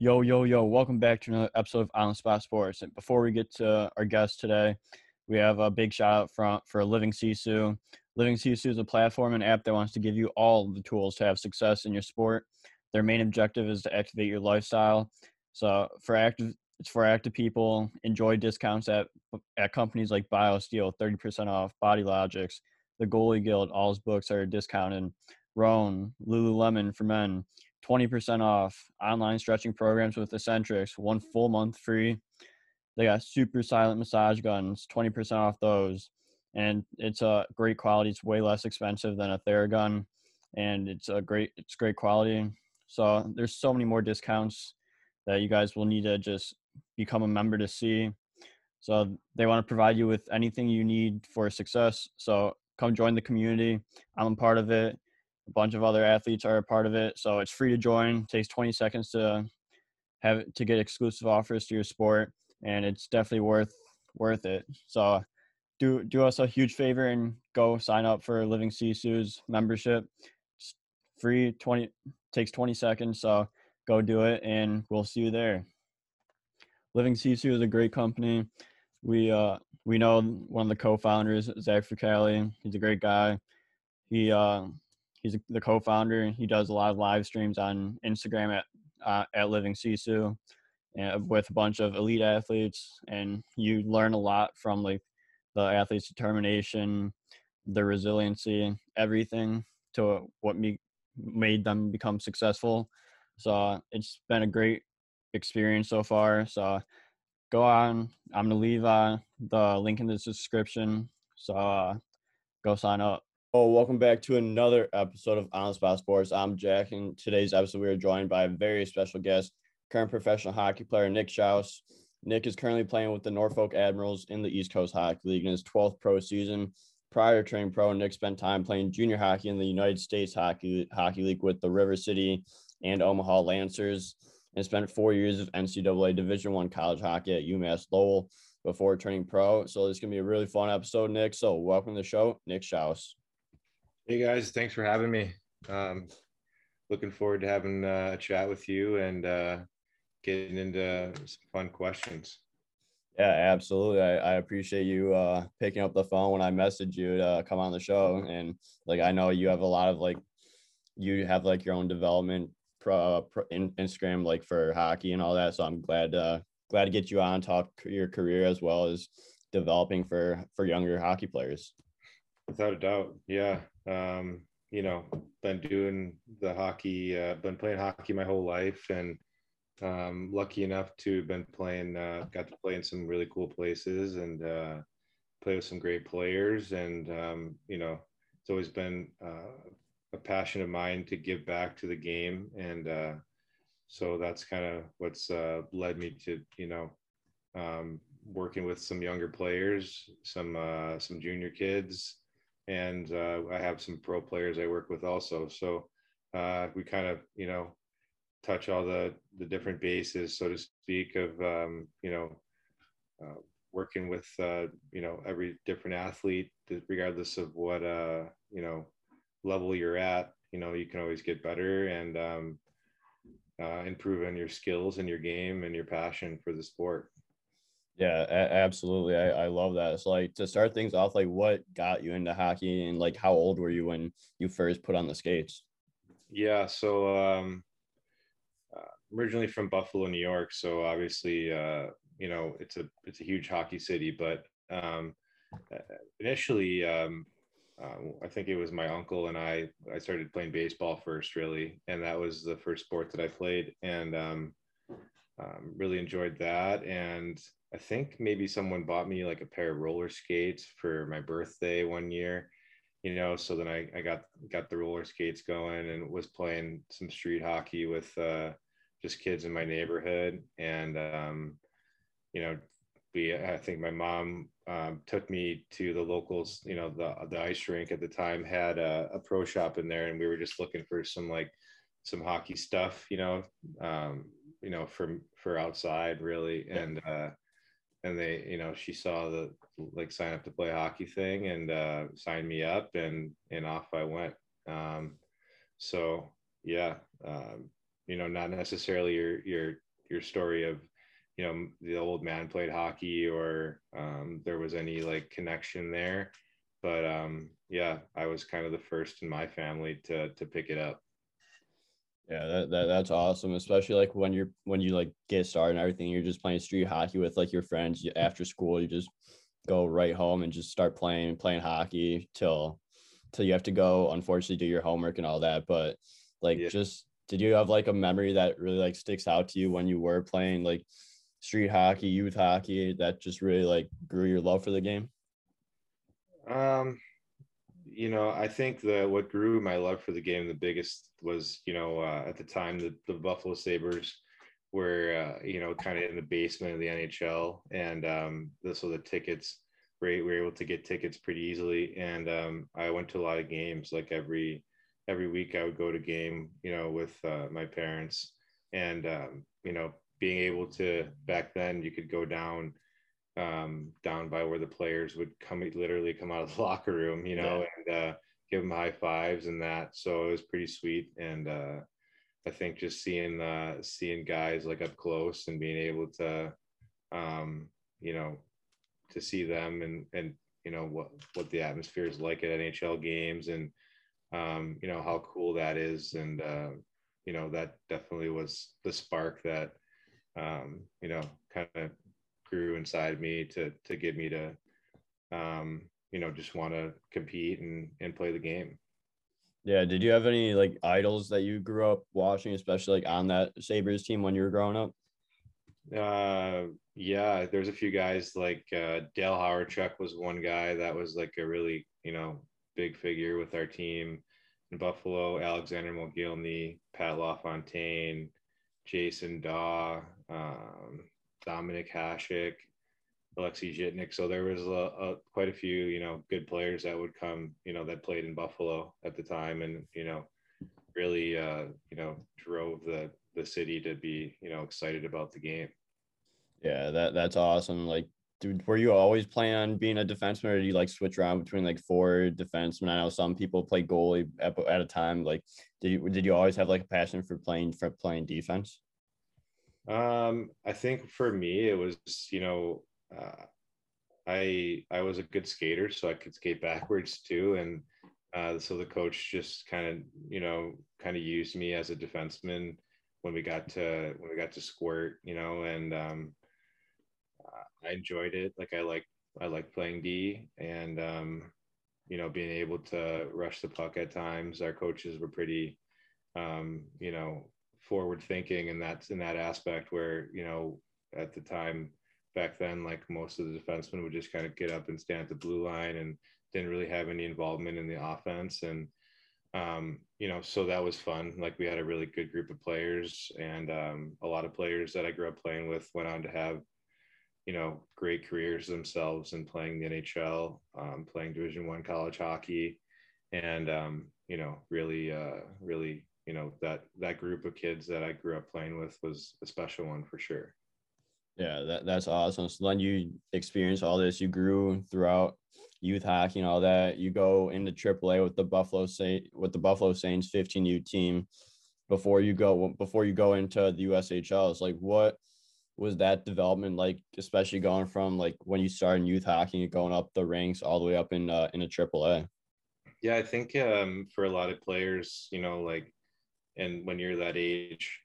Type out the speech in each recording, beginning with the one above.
Yo, yo, yo, welcome back to another episode of Island Spot Sports. And before we get to our guest today, we have a big shout out from, for Living Sisu. Living Sisu is a platform and app that wants to give you all the tools to have success in your sport. Their main objective is to activate your lifestyle. So for active, it's for active people. Enjoy discounts at at companies like BioSteel, 30% off, Body Logics, the Goalie Guild, All's books are discounted. Rhone, Lululemon for men, 20% off. Online stretching programs with Essentrics, one full month free. They got super silent massage guns, 20% off those. And it's a great quality. It's way less expensive than a Theragun. And it's a great it's great quality. So there's so many more discounts that you guys will need to just become a member to see. So they want to provide you with anything you need for success. So come join the community. I'm a part of it. A bunch of other athletes are a part of it. So it's free to join. It takes 20 seconds to have to get exclusive offers to your sport, and it's definitely worth worth it. So do do us a huge favor and go sign up for Living Sisu's membership. It's free 20 takes 20 seconds. So go do it, and we'll see you there. Living Sisu is a great company. We uh we know one of the co-founders, Zach Fricali. He's a great guy. He uh he's the co-founder. He does a lot of live streams on Instagram at uh, at Living Sisu, and with a bunch of elite athletes, and you learn a lot from like the athletes' determination, their resiliency, everything to what me made them become successful. So it's been a great experience so far. So go on. I'm gonna leave uh, the link in the description. So uh, go sign up. Oh, welcome back to another episode of On Spot Sports. I'm Jack, and today's episode we are joined by a very special guest, current professional hockey player Nick Schaus. Nick is currently playing with the Norfolk Admirals in the East Coast Hockey League in his 12th pro season. Prior to turning pro, Nick spent time playing junior hockey in the United States Hockey Hockey League with the River City and Omaha Lancers, and spent four years of NCAA Division One college hockey at UMass Lowell before turning pro. So this is gonna be a really fun episode, Nick. So welcome to the show, Nick Schaus. Hey guys, thanks for having me. Um, looking forward to having uh, a chat with you and uh, getting into some fun questions. Yeah, absolutely. I, I appreciate you uh, picking up the phone when I messaged you to come on the show. And like, I know you have a lot of like, you have like your own development pro, pro in, Instagram like for hockey and all that. So I'm glad uh, glad to get you on talk your career as well as developing for for younger hockey players. Without a doubt, yeah um, you know, been doing the hockey, uh, been playing hockey my whole life, and um, lucky enough to have been playing, uh, got to play in some really cool places and uh, play with some great players. And um, you know, it's always been uh, a passion of mine to give back to the game, and uh, so that's kind of what's uh, led me to, you know, um, working with some younger players, some some junior kids and uh, I have some pro players I work with also. So uh, we kind of, you know, touch all the the different bases, so to speak, of um, you know, uh, working with uh, you know every different athlete, regardless of what uh, you know level you're at. You know, you can always get better and um, uh, improve on your skills and your game and your passion for the sport. Yeah, a- absolutely. I, I love that. It's like to start things off, like what got you into hockey and like how old were you when you first put on the skates? Yeah, so um, uh, originally from Buffalo, New York. So obviously, uh, you know, it's a it's a huge hockey city. But um, uh, initially, um, uh, I think it was my uncle and I. I started playing baseball first, really, and that was the first sport that I played, and um, um, really enjoyed that. And I think maybe someone bought me like a pair of roller skates for my birthday one year, you know. So then I, I got got the roller skates going and was playing some street hockey with uh, just kids in my neighborhood. And um, you know, we I think my mom um, took me to the locals. You know, the the ice rink at the time had a, a pro shop in there, and we were just looking for some like some hockey stuff. You know, um, you know, for for outside really, and uh, and they you know she saw the like sign up to play hockey thing and uh, signed me up and and off I went. Um, so yeah, um, you know, not necessarily your your your story of you know the old man played hockey or um, there was any like connection there but um, yeah i was kind of the first in my family to to pick it up yeah that, that that's awesome especially like when you're when you like get started and everything you're just playing street hockey with like your friends after school you just go right home and just start playing playing hockey till till you have to go unfortunately do your homework and all that but like yeah. just did you have like a memory that really like sticks out to you when you were playing like street hockey, youth hockey that just really like grew your love for the game? Um, you know, I think that what grew my love for the game the biggest was, you know, uh, at the time the, the Buffalo Sabres were, uh, you know, kind of in the basement of the NHL, and um, this so the tickets. Great, we were able to get tickets pretty easily, and um, I went to a lot of games. Like every every week, I would go to game, you know, with uh, my parents, and um, you know, being able to back then you could go down um, down by where the players would come literally come out of the locker room, you know, yeah. and uh, give them high fives and that. So it was pretty sweet. And uh, I think just seeing uh, seeing guys like up close and being able to, um, you know, to see them and and you know what what the atmosphere is like at NHL games and um, you know how cool that is and uh, you know that definitely was the spark that um, you know, kind of grew inside me to to get me to, um, you know, just want to compete and and play the game. Yeah. Did you have any like idols that you grew up watching, especially like on that Sabres team when you were growing up? Uh, yeah, there's a few guys like uh, Dale Hawerchuk was one guy that was like a really, you know, big figure with our team in Buffalo. Alexander Mogilny, Pat LaFontaine, Jason Dawe, um, Dominik Hasek, Alexei Zhitnik. So there was a, a, quite a few, you know, good players that would come, you know, that played in Buffalo at the time, and you know, really, uh, you know, drove the the city to be, you know, excited about the game. Yeah, that that's awesome. Like, dude, were you always planning on being a defenseman, or did you like switch around between like four defensemen? I know some people play goalie at, at a time. Like, did you did you always have like a passion for playing for playing defense? Um, I think for me, it was, you know, uh, I I was a good skater, so I could skate backwards too, and uh, so the coach just kind of, you know, kind of used me as a defenseman when we got to when we got to squirt, you know, and um, I enjoyed it. Like I like I like playing D, and um, you know, being able to rush the puck at times. Our coaches were pretty, um, you know, forward thinking and that's in that aspect where you know at the time back then like most of the defensemen would just kind of get up and stand at the blue line and didn't really have any involvement in the offense. And um, you know so that was fun. Like we had a really good group of players and um, a lot of players that i grew up playing with went on to have you know great careers themselves and playing the nhl um, playing division one college hockey and um, you know really uh, really you know that that group of kids that I grew up playing with was a special one for sure. Yeah, that, that's awesome. So then you experience all this. You grew throughout youth hockey and all that. You go into AAA with the Buffalo Saint with the Buffalo Saints 15U team before you go before you go into the USHL. It's like what was that development like, especially going from like when you started in youth hockey and going up the ranks all the way up in uh, in a AAA? Yeah, I think um, for a lot of players, you know, like and when you're that age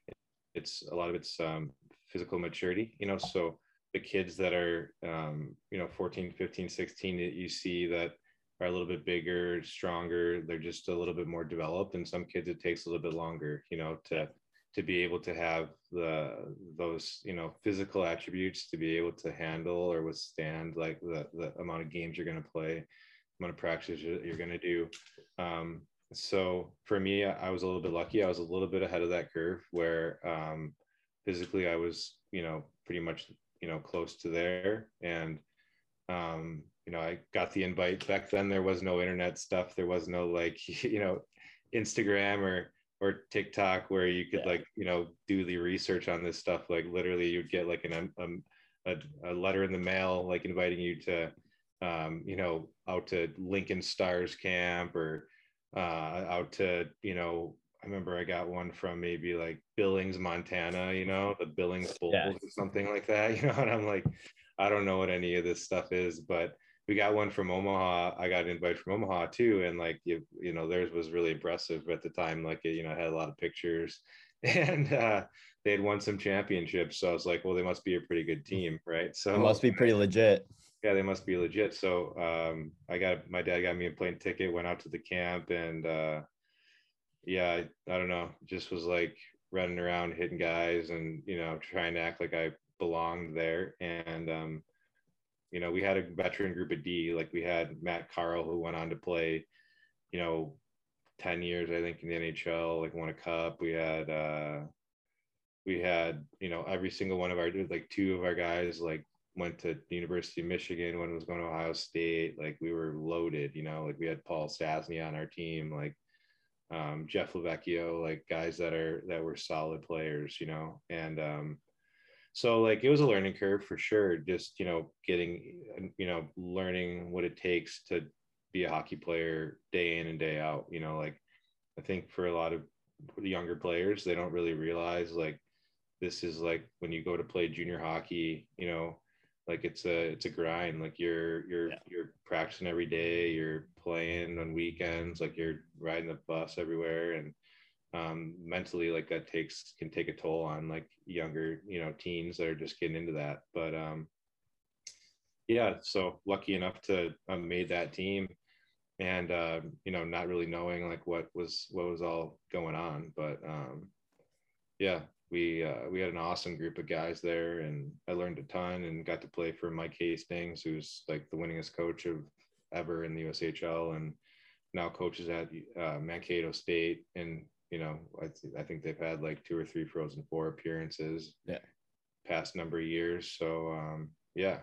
it's a lot of it's um, physical maturity you know? So the kids that are um, you know 14 15 16 that you see that are a little bit bigger stronger they're just a little bit more developed and some kids it takes a little bit longer you know to to be able to have the those you know physical attributes to be able to handle or withstand like the the amount of games you're going to play amount of practice you're going to do. Um, so for me, I was a little bit lucky. I was a little bit ahead of that curve where um, physically I was, you know, pretty much, you know, close to there. And, um, you know, I got the invite back then. There was no internet stuff. There was no like, you know, Instagram or, or TikTok where you could yeah. like, you know, do the research on this stuff. Like literally you'd get like an, um, a, a letter in the mail, like inviting you to, um, you know, out to Lincoln Stars camp or, uh, out to you know I remember I got one from maybe like Billings, Montana, you know, the Billings Bulls Yeah. or something like that, you know, and I'm like, I don't know what any of this stuff is, but we got one from Omaha. I got an invite from Omaha too, and like you, you know, theirs was really impressive at the time. Like it, you know, had a lot of pictures, and uh, they had won some championships. So I was like, well, they must be a pretty good team, right? So It must be pretty legit. Yeah, they must be legit. So um, I got my dad got me a plane ticket, went out to the camp, and uh, yeah, I, I don't know, just was like running around hitting guys and you know trying to act like I belonged there. And um, you know, we had a veteran group of D, like we had Matt Carle who went on to play, you know, ten years I think in the NHL, like won a cup. We had uh, we had you know every single one of our like two of our guys like went to University of Michigan, one was going to Ohio State. Like we were loaded, you know, like we had Paul Stastny on our team, like um, Jeff Lavecchio, like guys that are that were solid players, you know, and um, so like it was a learning curve for sure. Just you know, getting you know, learning what it takes to be a hockey player day in and day out. You know, like I think for a lot of younger players, they don't really realize like this is like when you go to play junior hockey, you know, like it's a it's a grind. Like you're you're Yeah. you're practicing every day, you're playing on weekends, like you're riding the bus everywhere and um mentally like that takes can take a toll on like younger, you know, teens that are just getting into that. But um yeah, so lucky enough to have made that team and uh, you know, not really knowing like what was what was all going on. But um yeah, we uh, we had an awesome group of guys there, and I learned a ton and got to play for Mike Hastings, who's like the winningest coach of ever in the USHL, and now coaches at uh, Mankato State, and you know I, th- I think they've had like two or three Frozen Four appearances, Yeah. past number of years. So um, yeah,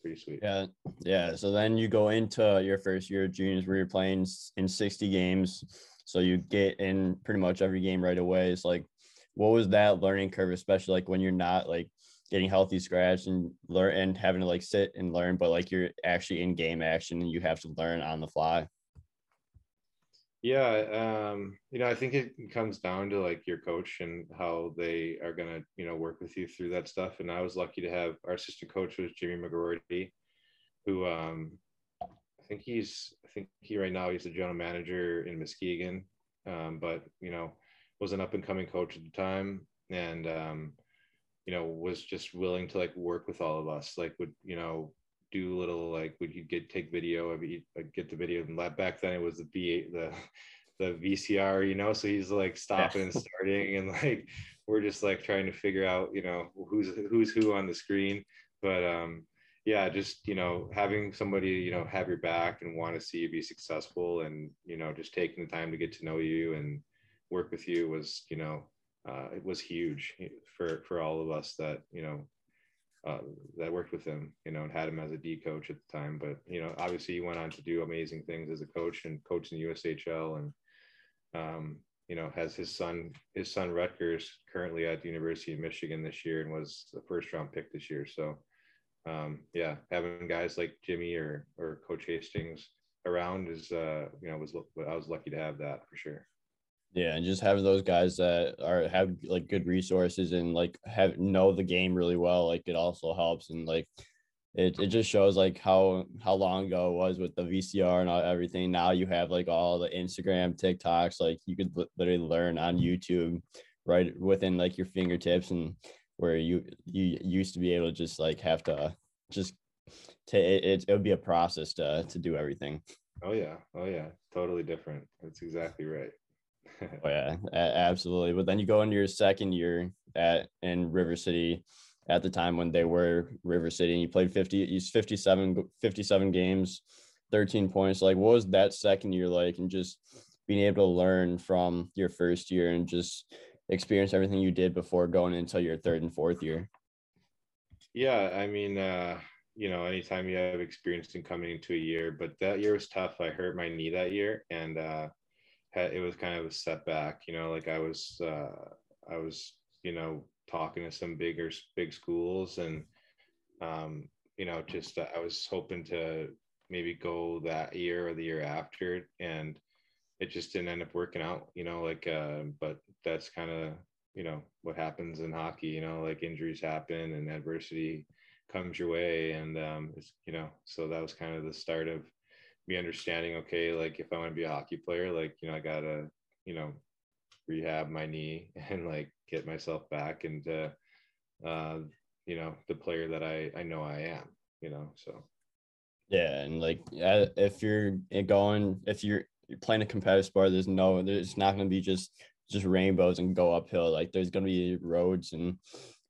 pretty sweet. Yeah, yeah. So then you go into your first year of juniors where you're playing in 60 games. So you get in pretty much every game right away. It's like, what was that learning curve, especially like when you're not like getting healthy scratch and learn and having to like sit and learn, but like you're actually in game action and you have to learn on the fly. Yeah, um, you know, I think it comes down to like your coach and how they are gonna, you know, work with you through that stuff. And I was lucky to have our assistant coach was Jimmy McGroarty, who um, I think he's, I think he right now he's the general manager in Muskegon, um, but you know, was an up and coming coach at the time, and um, you know, was just willing to like work with all of us, like would you know do little like would you get take video of like, get the video and back then it was the B the the VCR, you know, so he's like stopping and starting and like we're just like trying to figure out, you know, who's who's who on the screen. But um yeah, just you know, having somebody, you know, have your back and want to see you be successful and you know, just taking the time to get to know you and work with you was, you know, uh, it was huge for for all of us that, you know, uh, that worked with him, you know, and had him as a D coach at the time. But you know, obviously, he went on to do amazing things as a coach and coach in USHL, and um, you know, has his son, his son Rutger's, currently at the University of Michigan this year, and was the first round pick this year. So, um, yeah, having guys like Jimmy or or Coach Hastings around is, uh, you know, was I was lucky to have that for sure. Yeah, and just having those guys that are have like good resources and like have know the game really well, like it also helps and like it, it just shows like how how long ago it was with the VCR and all, everything. Now you have like all the Instagram, TikToks, like you could literally learn on YouTube right within like your fingertips and where you you used to be able to just like have to just to it, it, it would be a process to to do everything. Oh yeah, oh yeah, totally different. That's exactly right. Oh yeah, absolutely. But then you go into your second year at in River City at the time when they were River City and you played 50 you 57 57 games, 13 points. Like what was that second year like and just being able to learn from your first year and just experience everything you did before going into your third and fourth year? Yeah, I mean, uh, you know, anytime you have experience in coming into a year, but that year was tough. I hurt my knee that year, and uh, it was kind of a setback. You know, like I was, uh, I was, you know, talking to some bigger, big schools, and um, you know, just uh, I was hoping to maybe go that year or the year after, and it just didn't end up working out, you know, like, uh, but that's kind of, you know, what happens in hockey, you know, like injuries happen and adversity comes your way. And, um, it's, you know, so that was kind of the start of me understanding, okay, like if I want to be a hockey player, like, you know, I gotta, you know, rehab my knee and like get myself back into, uh, you know, the player that I, I know I am, you know, so. Yeah, and like if you're going, if you're you're playing a competitive sport, there's no, there's not going to be just just rainbows and go uphill. Like there's going to be roads and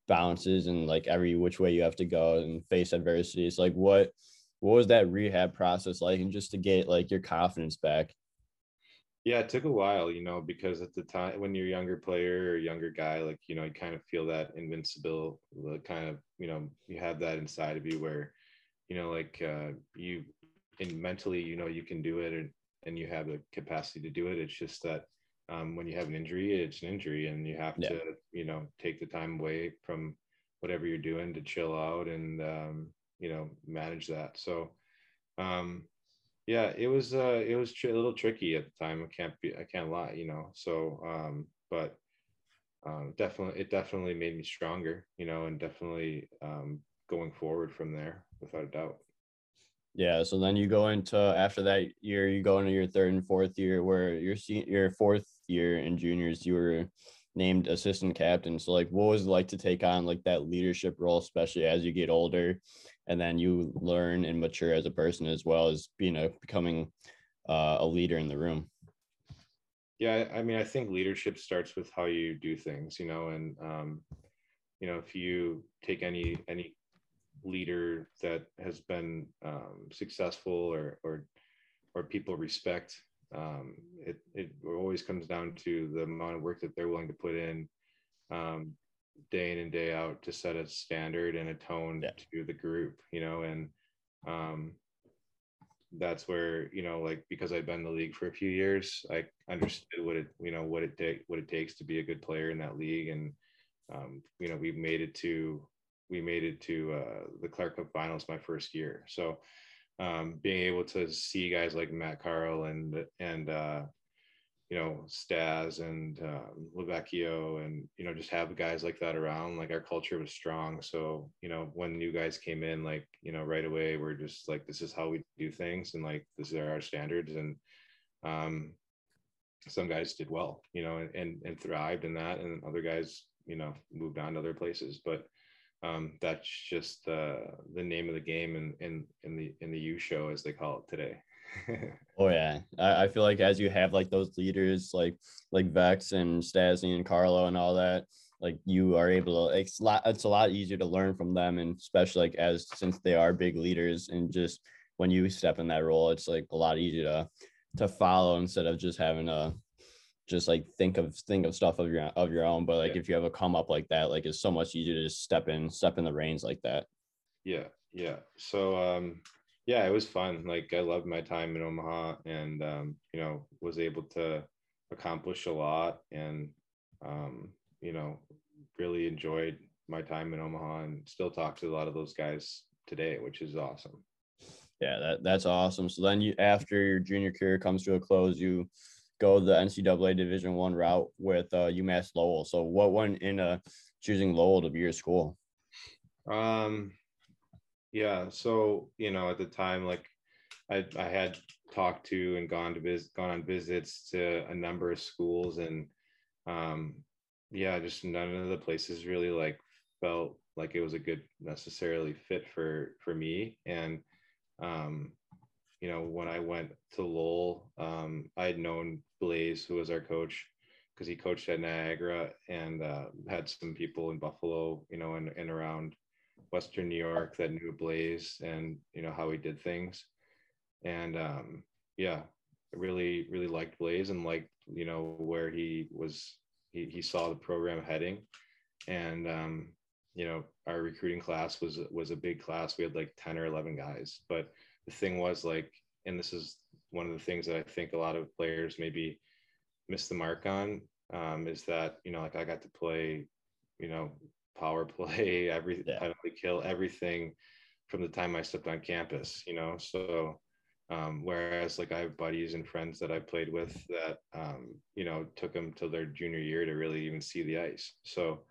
bounces and like every which way you have to go and face adversity. It's like what what was that rehab process like, and just to get like your confidence back? Yeah, it took a while, you know, because at the time when you're a younger player or younger guy, like you know, you kind of feel that invincible, kind of you know, you have that inside of you where you know, like uh, you and mentally, you know, you can do it and, and you have the capacity to do it. It's just that um, when you have an injury, it's an injury and you have yeah. to, you know, take the time away from whatever you're doing to chill out and, um, you know, manage that. So, um, yeah, it was, uh, it was tr- a little tricky at the time. I can't be, I can't lie, you know, so, um, but, um, definitely, it definitely made me stronger, you know, and definitely, um, going forward from there without a doubt. Yeah, so then you go into after that year, you go into your third and fourth year, where your your fourth year in juniors, you were named assistant captain. So like, what was it like to take on like that leadership role, especially as you get older, and then you learn and mature as a person as well as being a becoming uh, a leader in the room. Yeah, I mean, I think leadership starts with how you do things, you know, and um, you know, if you take any any leader that has been um, successful or or or people respect. Um, it it always comes down to the amount of work that they're willing to put in um, day in and day out to set a standard and a tone yeah. to the group, you know, and um, that's where you know like because I've been in the league for a few years, I understood what it you know what it take what it takes to be a good player in that league, and um, you know we've made it to we made it to uh, the Clark Cup Finals my first year. So um, being able to see guys like Matt Carle and and uh, you know Stas and um, Lavecchio and you know just have guys like that around. Like our culture was strong. So you know when new guys came in, like you know right away we're just like this is how we do things and like this are our standards and um, some guys did well, you know, and, and and thrived in that, and other guys you know moved on to other places, but um, that's just uh, the name of the game in, in in the in the U show as they call it today. oh yeah, I, I, feel like as you have like those leaders like like Vex and Stastny and Carlo and all that, like you are able to it's a lot it's a lot easier to learn from them and especially like as since they are big leaders and just when you step in that role, it's like a lot easier to to follow instead of just having a just like think of think of stuff of your of your own. But like yeah. if you have a come up like that like it's so much easier to just step in step in the reins like that. Yeah yeah. So um yeah it was fun like i loved my time in omaha and um you know was able to accomplish a lot and um you know really enjoyed my time in omaha and still talk to a lot of those guys today which is awesome yeah that, that's awesome so then you after your junior career comes to a close you go the NCAA Division One route with uh, UMass Lowell. So, what went in uh, choosing Lowell to be your school? Um, yeah. So you know, at the time, like I I had talked to and gone to visit, gone on visits to a number of schools, and um, yeah, just none of the places really like felt like it was a good necessarily fit for for me, and um, you know, when I went to Lowell, um, I had known Blaise, who was our coach, because he coached at Niagara and uh, had some people in Buffalo, you know, and, and around Western New York that knew Blaise and, you know, how he did things. And um, yeah, really, really liked Blaise and liked, you know, where he was, he, he saw the program heading. And, um, you know, our recruiting class was, was a big class. We had like 10 or 11 guys, but the thing was like, and this is one of the things that I think a lot of players maybe miss the mark on um, is that you know like I got to play, you know, power play, every yeah. penalty kill, everything from the time I stepped on campus. You know, so Um, whereas like I have buddies and friends that I played with that um, you know took them till their junior year to really even see the ice. So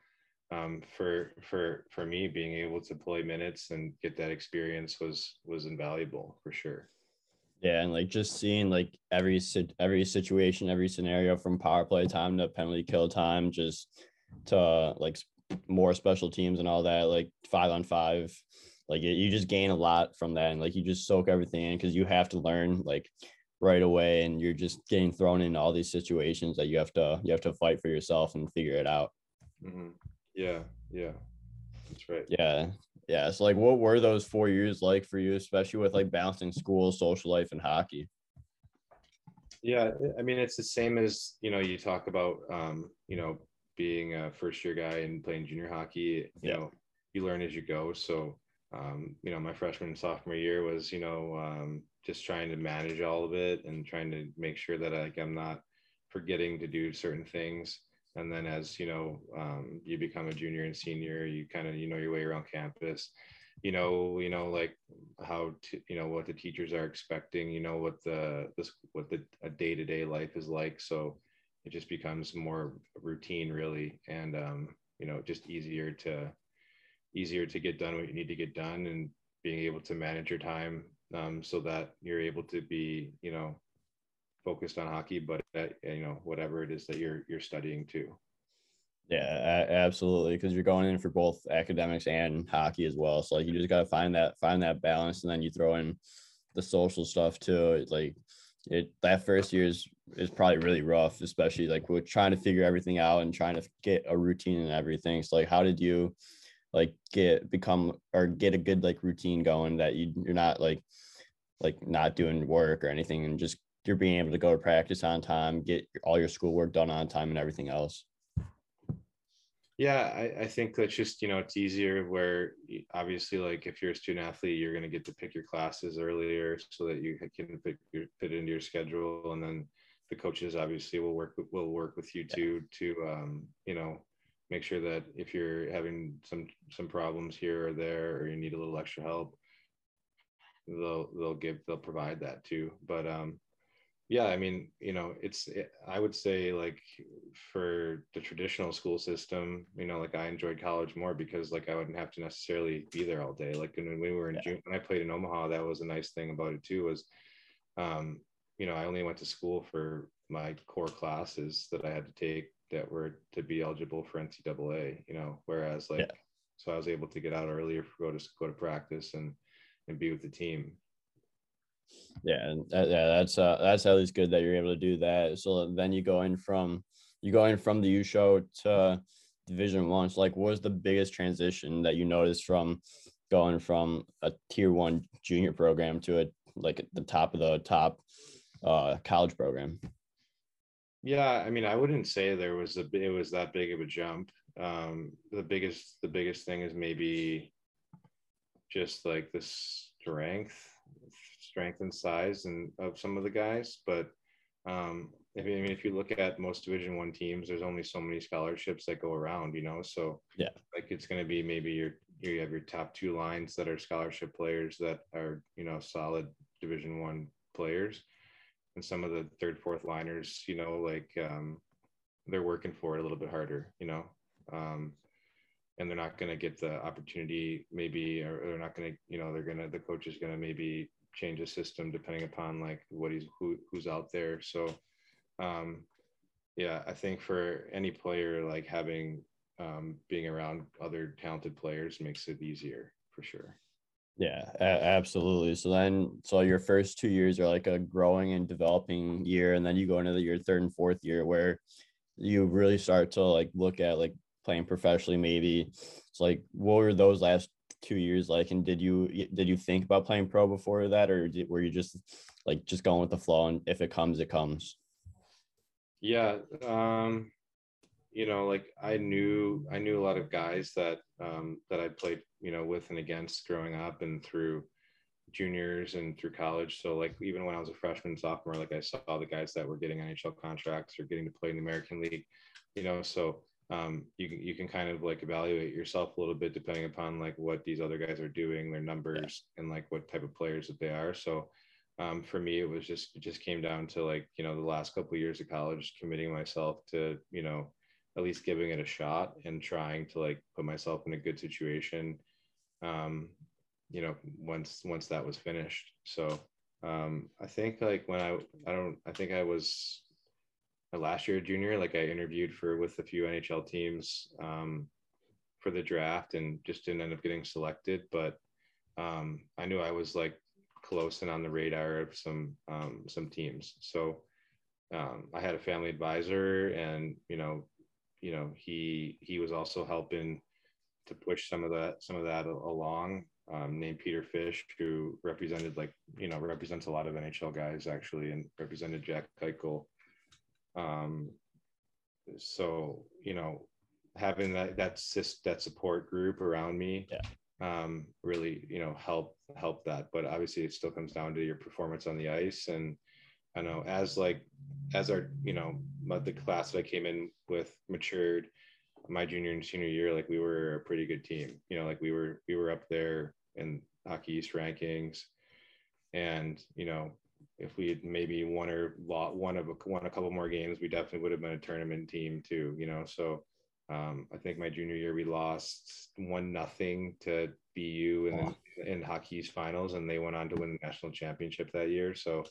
um, for for for me, being able to play minutes and get that experience was was invaluable for sure. Yeah, and like just seeing like every every situation, every scenario from power play time to penalty kill time, just to like more special teams and all that, like five on five like you just gain a lot from that and like you just soak everything in because you have to learn like right away and you're just getting thrown into all these situations that you have to you have to fight for yourself and figure it out. Mm-hmm. yeah yeah. That's right. Yeah. Yeah so like what were those four years like for you especially with like balancing school social life and hockey? Yeah i mean it's the same as you know you talk about um you know being a first year guy and playing junior hockey you yeah. know you learn as you go so um, you know, my freshman and sophomore year was, you know, um, just trying to manage all of it and trying to make sure that like I'm not forgetting to do certain things. And then as you know, um, you become a junior and senior, you kind of you know your way around campus. You know, you know, like how to, you know what the teachers are expecting. You know what the this what the a day to day life is like. So it just becomes more routine, really, and um, you know, just easier to easier to get done what you need to get done and being able to manage your time um, so that you're able to be you know focused on hockey but at, you know whatever it is that you're you're studying too yeah absolutely because you're going in for both academics and hockey as well. So like you just got to find that find that balance and then you throw in the social stuff too. Like it that first year is is probably really rough especially like we're trying to figure everything out and trying to get a routine and everything so like how did you like get become or get a good like routine going that you you're not like like not doing work or anything and just you're being able to go to practice on time, get all your schoolwork done on time and everything else. Yeah, I, I think that's just, you know, it's easier where obviously like if you're a student athlete, you're going to get to pick your classes earlier so that you can fit, fit into your schedule. And then the coaches obviously will work, will work with you too, to, um, you know, make sure that if you're having some some problems here or there or you need a little extra help they'll they'll give they'll provide that too but um yeah i mean you know it's it, i would say like for the traditional school system you know like i enjoyed college more because like i wouldn't have to necessarily be there all day like when we were in yeah. june when i played in omaha that was a nice thing about it too was um you know i only went to school for my core classes that i had to take that were to be eligible for NCAA, you know, whereas like, yeah. so I was able to get out earlier, go to go to practice and, and be with the team. Yeah. And that, yeah, that's, uh, that's at least good that you're able to do that. So then you go in from, you go in from the U show to division one. So like, what was the biggest transition that you noticed from going from a tier one junior program to a, like the top of the top uh, college program? Yeah, I mean, I wouldn't say there was a it was that big of a jump. Um, the biggest the biggest thing is maybe just like the strength, strength and size and of some of the guys. But um, I mean, if you look at most Division One teams, there's only so many scholarships that go around, you know. So yeah, like it's going to be maybe your you have your top two lines that are scholarship players that are you know solid Division One players and some of the third, fourth liners, you know, like um, they're working for it a little bit harder, you know, um, and they're not going to get the opportunity, maybe, or they're not going to, you know, they're going to, the coach is going to maybe change the system depending upon like what he's, who, who's out there. So, um, yeah, I think for any player, like having, um, being around other talented players makes it easier for sure. Yeah, a- absolutely. So then, so your first two years are like a growing and developing year, and then you go into the, your third and fourth year where you really start to like look at like playing professionally. Maybe it's like what were those last two years like, and did you did you think about playing pro before that, or did, were you just like just going with the flow and if it comes, it comes? Yeah, um, you know, like I knew I knew a lot of guys that um, that I played, you know, with and against growing up and through juniors and through college. So like even when I was a freshman, sophomore, like I saw the guys that were getting NHL contracts or getting to play in the American League, you know. So um, you can you can kind of like evaluate yourself a little bit depending upon like what these other guys are doing, their numbers, and like what type of players that they are. So um, for me, it was just it just came down to like you know the last couple of years of college, committing myself to you know at least giving it a shot and trying to like put myself in a good situation. Um, you know, once once that was finished. So um, I think like when I I don't I think I was last year junior like I interviewed for with a few NHL teams um, for the draft and just didn't end up getting selected, but um, I knew I was like close and on the radar of some um, some teams. So um, I had a family advisor, and you know, you know, he he was also helping to push some of that some of that along. Um, named Peter Fish, who represented like you know represents a lot of NHL guys actually, and represented Jack Eichel. Um, so you know, having that that that support group around me yeah. um, really you know help help that. But obviously it still comes down to your performance on the ice. And i know as like as our you know the class that i came in with matured my junior and senior year like we were a pretty good team. You know like we were we were up there in hockey east rankings. And you know if we had maybe won or one of a, won a couple more games we definitely would have been a tournament team too you know so um, I think my junior year we lost one nothing to BU in oh. in hockey's finals, and they went on to win the national championship that year. So,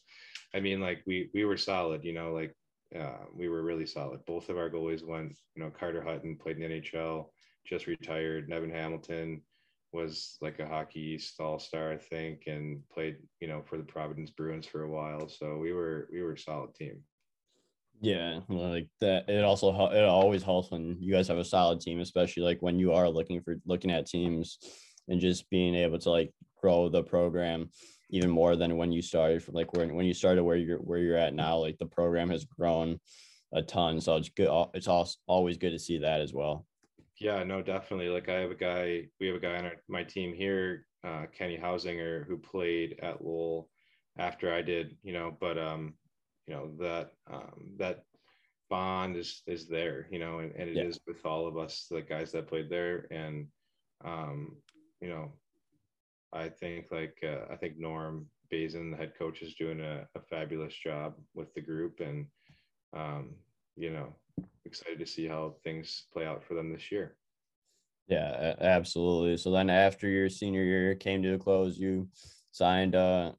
I mean, like we we were solid, you know, like uh, we were really solid. Both of our goalies went. You know, Carter Hutton played in the NHL, just retired. Nevin Hamilton was like a hockey East all star, I think, and played you know for the Providence Bruins for a while. So we were we were a solid team. Yeah, like that. It also it always helps when you guys have a solid team, especially like when you are looking for looking at teams and just being able to like grow the program even more than when you started from like when when you started where you're where you're at now. Like the program has grown a ton, so it's good. It's also always good to see that as well. Yeah, no, definitely. Like I have a guy, we have a guy on our, my team here, uh, Kenny Hausinger, who played at Lowell after I did, you know, but um you know that um, that bond is is there you know and, and it yeah. is with all of us the guys that played there and um, you know i think like uh, i think norm Bazin, the head coach is doing a, a fabulous job with the group and um, you know excited to see how things play out for them this year yeah absolutely so then after your senior year came to a close you signed uh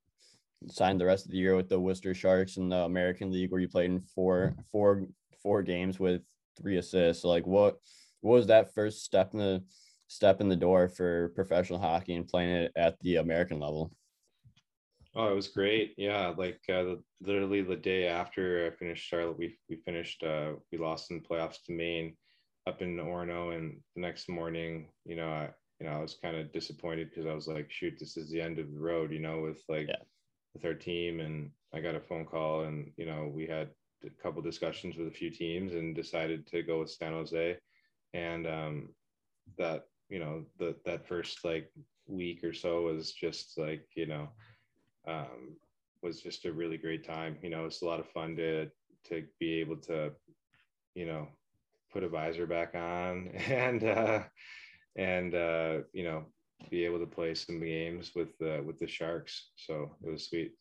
signed the rest of the year with the Worcester Sharks in the American League, where you played in four four four games with three assists. So like, what what was that first step in the step in the door for professional hockey and playing it at the American level? Oh, it was great. Yeah, like uh, literally the day after I finished Charlotte, we we finished. Uh, we lost in the playoffs to Maine, up in Orono, and the next morning, you know, I you know I was kind of disappointed because I was like, shoot, this is the end of the road, you know, with like yeah with our team and I got a phone call and you know we had a couple discussions with a few teams and decided to go with San Jose and um, that you know the that first like week or so was just like you know um, was just a really great time you know it's a lot of fun to to be able to you know put a visor back on and uh and uh you know be able to play some games with uh, with the Sharks. So it was sweet.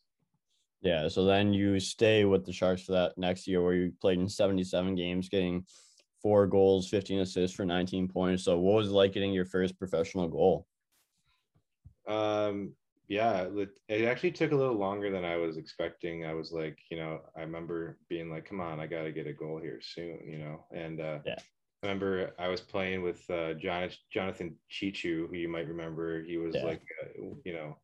Yeah. So then you stay with the Sharks for that next year, where you played in 77 games, getting four goals, 15 assists for 19 points. So what was it like getting your first professional goal? Um. Yeah, it actually took a little longer than I was expecting. I was like, you know, I remember being like, "Come on, I got to get a goal here soon," you know, and uh, yeah I remember I was playing with uh, Jonathan, Jonathan Cheechoo, who you might remember. He was yeah. like, uh, you know,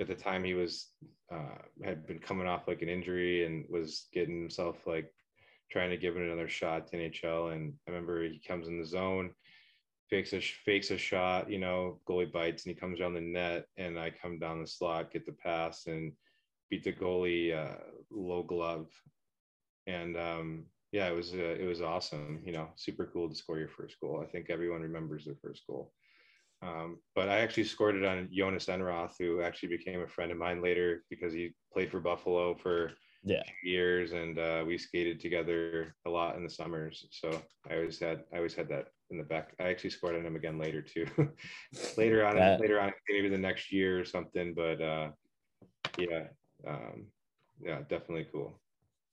at the time he was uh, had been coming off like an injury and was getting himself like trying to give it another shot to NHL. And I remember he comes in the zone, fakes a fakes a shot, you know, goalie bites, and he comes around the net, and I come down the slot, get the pass, and beat the goalie uh, low glove, and um, yeah, it was uh, it was awesome. You know, super cool to score your first goal. I think everyone remembers their first goal. Um, but I actually scored it on Jonas Enroth, who actually became a friend of mine later because he played for Buffalo for yeah. years, and uh, we skated together a lot in the summers. So I always had I always had that in the back. I actually scored on him again later too. later on, that... later on, maybe the next year or something. But uh, yeah, um, yeah, definitely cool.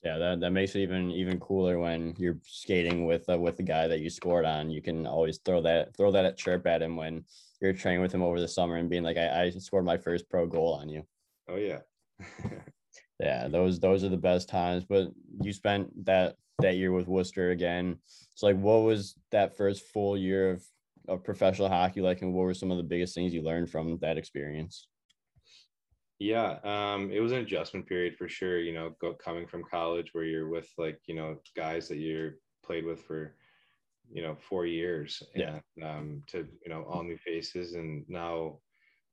Yeah, that, that makes it even even cooler when you're skating with uh, with the guy that you scored on. You can always throw that throw that at chirp at him when you're training with him over the summer and being like, I, I scored my first pro goal on you. Oh yeah. yeah, those those are the best times. But you spent that that year with Worcester again. So like what was that first full year of, of professional hockey like and what were some of the biggest things you learned from that experience? Yeah, um, it was an adjustment period for sure. You know, go, coming from college where you're with like you know guys that you played with for you know four years, yeah, and, um, to you know all new faces, and now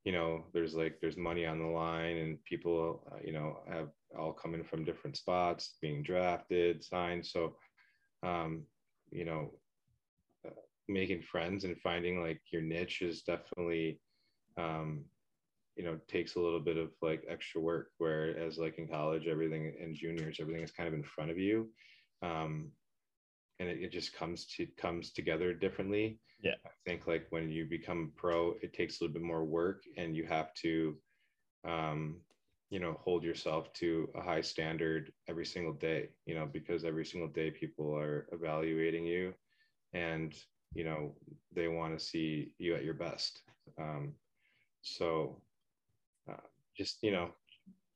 you know there's like there's money on the line, and people uh, you know have all coming from different spots, being drafted, signed. So, um, you know, uh, making friends and finding like your niche is definitely um, you know takes a little bit of like extra work whereas like in college everything in juniors everything is kind of in front of you um and it, it just comes to comes together differently. Yeah. I think like when you become pro it takes a little bit more work and you have to um you know hold yourself to a high standard every single day you know because every single day people are evaluating you and you know they want to see you at your best. Um, so just you know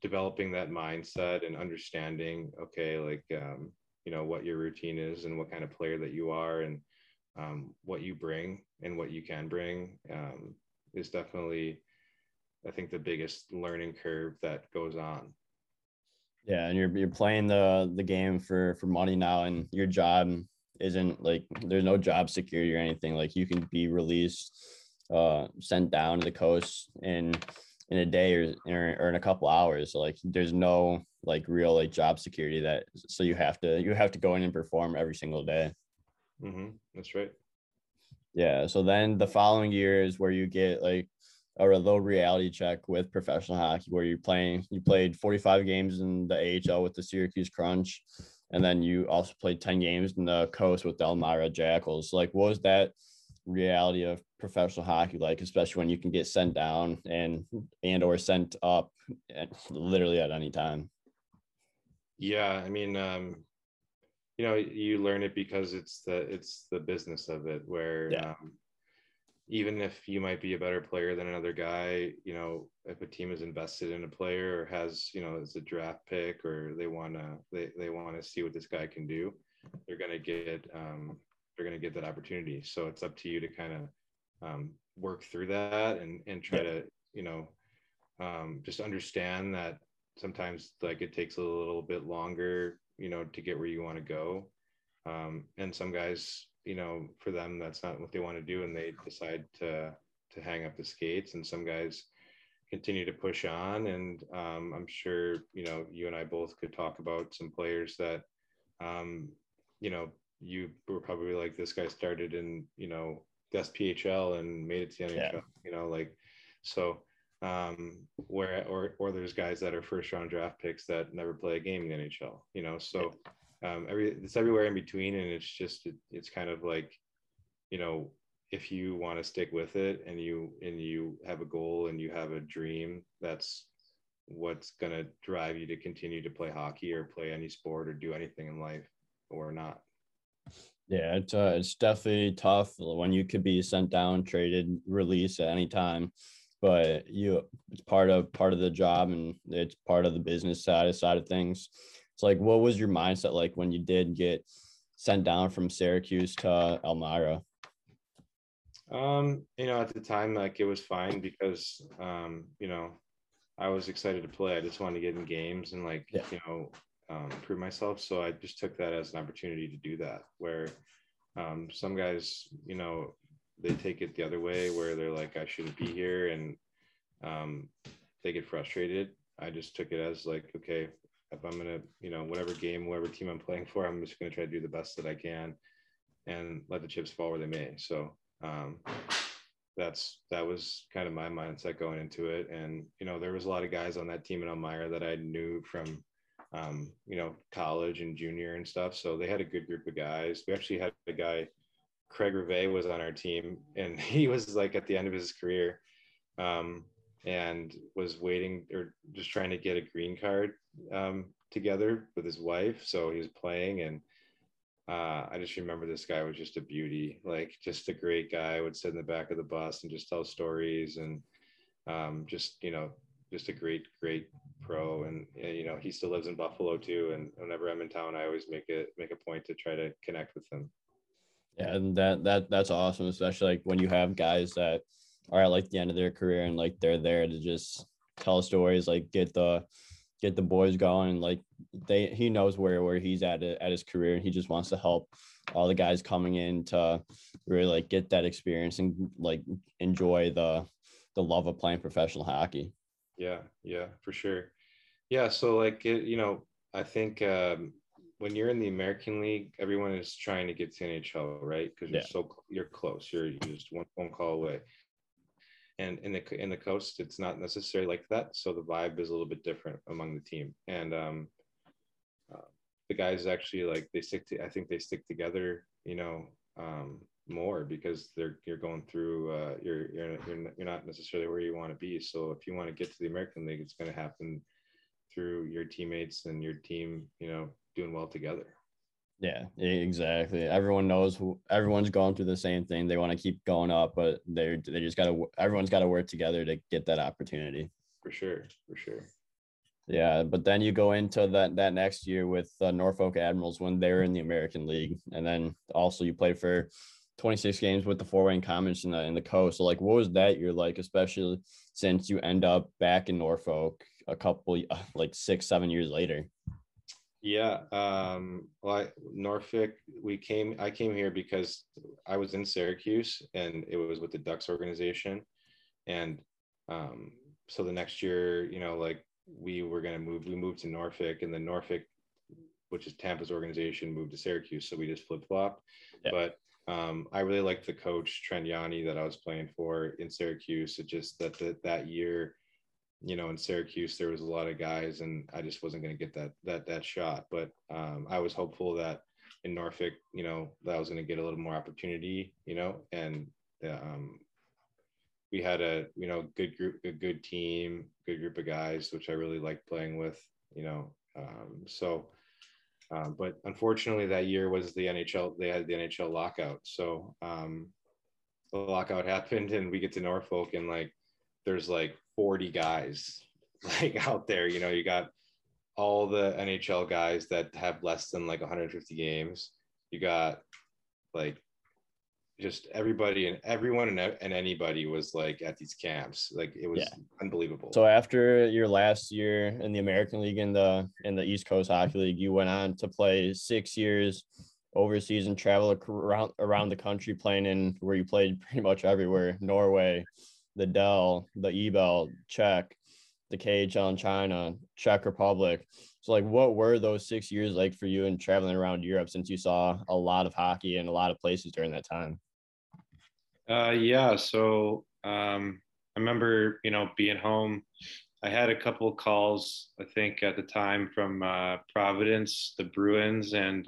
developing that mindset and understanding okay like um, you know what your routine is and what kind of player that you are and um, what you bring and what you can bring um, is definitely i think the biggest learning curve that goes on. Yeah and you're, you're playing the the game for for money now and your job isn't like there's no job security or anything. Like you can be released uh sent down to the coast and in a day or, or in a couple hours. So like there's no like real like job security that so you have to you have to go in and perform every single day. Mm-hmm. That's right. Yeah. So then the following year is where you get like a low reality check with professional hockey where you're playing you played 45 games in the AHL with the Syracuse Crunch and then you also played 10 games in the coast with the Elmira Jackals. Like what was that reality of professional hockey like especially when you can get sent down and and or sent up at, literally at any time yeah i mean um you know you learn it because it's the it's the business of it where yeah. um, even if you might be a better player than another guy you know if a team is invested in a player or has you know it's a draft pick or they want to they, they want to see what this guy can do they're going to get um, they're going to get that opportunity. So it's up to you to kind of um, work through that and and try to you know um, just understand that sometimes like it takes a little bit longer you know to get where you want to go. Um, and some guys you know for them that's not what they want to do and they decide to to hang up the skates. And some guys continue to push on and um, i'm sure you know you and i both could talk about some players that um, you know you were probably like this guy started in you know SPHL and made it to the NHL. Yeah. You know, like so um where or or there's guys that are first round draft picks that never play a game in the NHL. You know, so um every it's everywhere in between and it's just it, it's kind of like you know if you want to stick with it and you and you have a goal and you have a dream that's what's going to drive you to continue to play hockey or play any sport or do anything in life or not yeah, it's uh, it's definitely tough when you could be sent down, traded, released at any time. But you, it's part of part of the job, and it's part of the business side side of things. It's like, what was your mindset like when you did get sent down from Syracuse to Elmira? Um, you know, at the time, like it was fine because, um, you know, I was excited to play. I just wanted to get in games and like, yeah. you know, um, improve myself. So I just took that as an opportunity to do that. Where um, some guys, you know, they take it the other way, where they're like, I shouldn't be here, and um, they get frustrated. I just took it as like, okay, if I'm gonna, you know, whatever game, whatever team I'm playing for, I'm just gonna try to do the best that I can, and let the chips fall where they may. So um, that's that was kind of my mindset going into it. And you know, there was a lot of guys on that team in Elmira that I knew from um, you know, college and junior and stuff. So they had a good group of guys. We actually had a guy, Craig Reve was on our team and he was like at the end of his career. Um, and was waiting or just trying to get a green card um, together with his wife. So he was playing, and uh, I just remember this guy was just a beauty, like just a great guy. Would sit in the back of the bus and just tell stories, and um, just you know, just a great, great pro. And eh, you know, he still lives in Buffalo too. And whenever I'm in town, I always make it make a point to try to connect with him. Yeah, and that that that's awesome, especially like when you have guys that are at like the end of their career and like they're there to just tell stories, like get the get the boys going. Like they he knows where where he's at at his career and he just wants to help all the guys coming in to really like get that experience and like enjoy the the love of playing professional hockey. Yeah, yeah, for sure. Yeah, so like it, you know, I think um when you're in the American League, everyone is trying to get to NHL, right? Because you're yeah. so you're close. You're, you're just one phone call away and in the in the coast it's not necessarily like that so the vibe is a little bit different among the team and um, uh, the guys actually like they stick to i think they stick together you know um, more because they're you're going through uh, you're, you're you're you're not necessarily where you want to be so if you want to get to the american league it's going to happen through your teammates and your team you know doing well together yeah, exactly. Everyone knows who everyone's going through the same thing. They want to keep going up, but they're they just got to everyone's got to work together to get that opportunity. For sure, for sure. Yeah, but then you go into that that next year with uh, Norfolk Admirals when they were in the American League, and then also you played for 26 games with the Fort Wayne Komets in the in the coast. So like, what was that year like, especially since you end up back in Norfolk a couple like six seven years later? Yeah, um, well, I, Norfolk. We came. I came here because I was in Syracuse, and it was with the Ducks organization, and um, so the next year, you know, like we were gonna move. We moved to Norfolk, and then Norfolk, which is Tampa's organization, moved to Syracuse. So we just flip flopped. Yeah. But um, I really liked the coach Trent Yawney that I was playing for in Syracuse. It just that that that year you know, in Syracuse, there was a lot of guys, and I just wasn't going to get that that that shot. But um, I was hopeful that in Norfolk, you know, that I was going to get a little more opportunity, you know, and um, we had a you know good group, a good team, good group of guys, which I really liked playing with, you know. Um, so, um, but unfortunately, that year was the NHL. They had the NHL lockout, so um, the lockout happened, and we get to Norfolk, and like there's like 40 guys like out there. You know, you got all the NHL guys that have less than like 150 games. You got like just everybody and everyone and, and anybody was like at these camps. Like it was yeah. unbelievable. So after your last year in the American League in the in the East Coast Hockey League, you went on to play six years overseas and travel around around the country playing in where you played pretty much everywhere, Norway, the DEL, the EBEL, Czech, the KHL in China, Czech Republic. So, like, what were those six years like for you and traveling around Europe since you saw a lot of hockey in a lot of places during that time? Uh, yeah. So, um, I remember, you know, being home. I had a couple calls, I think, at the time from uh, Providence, the Bruins, and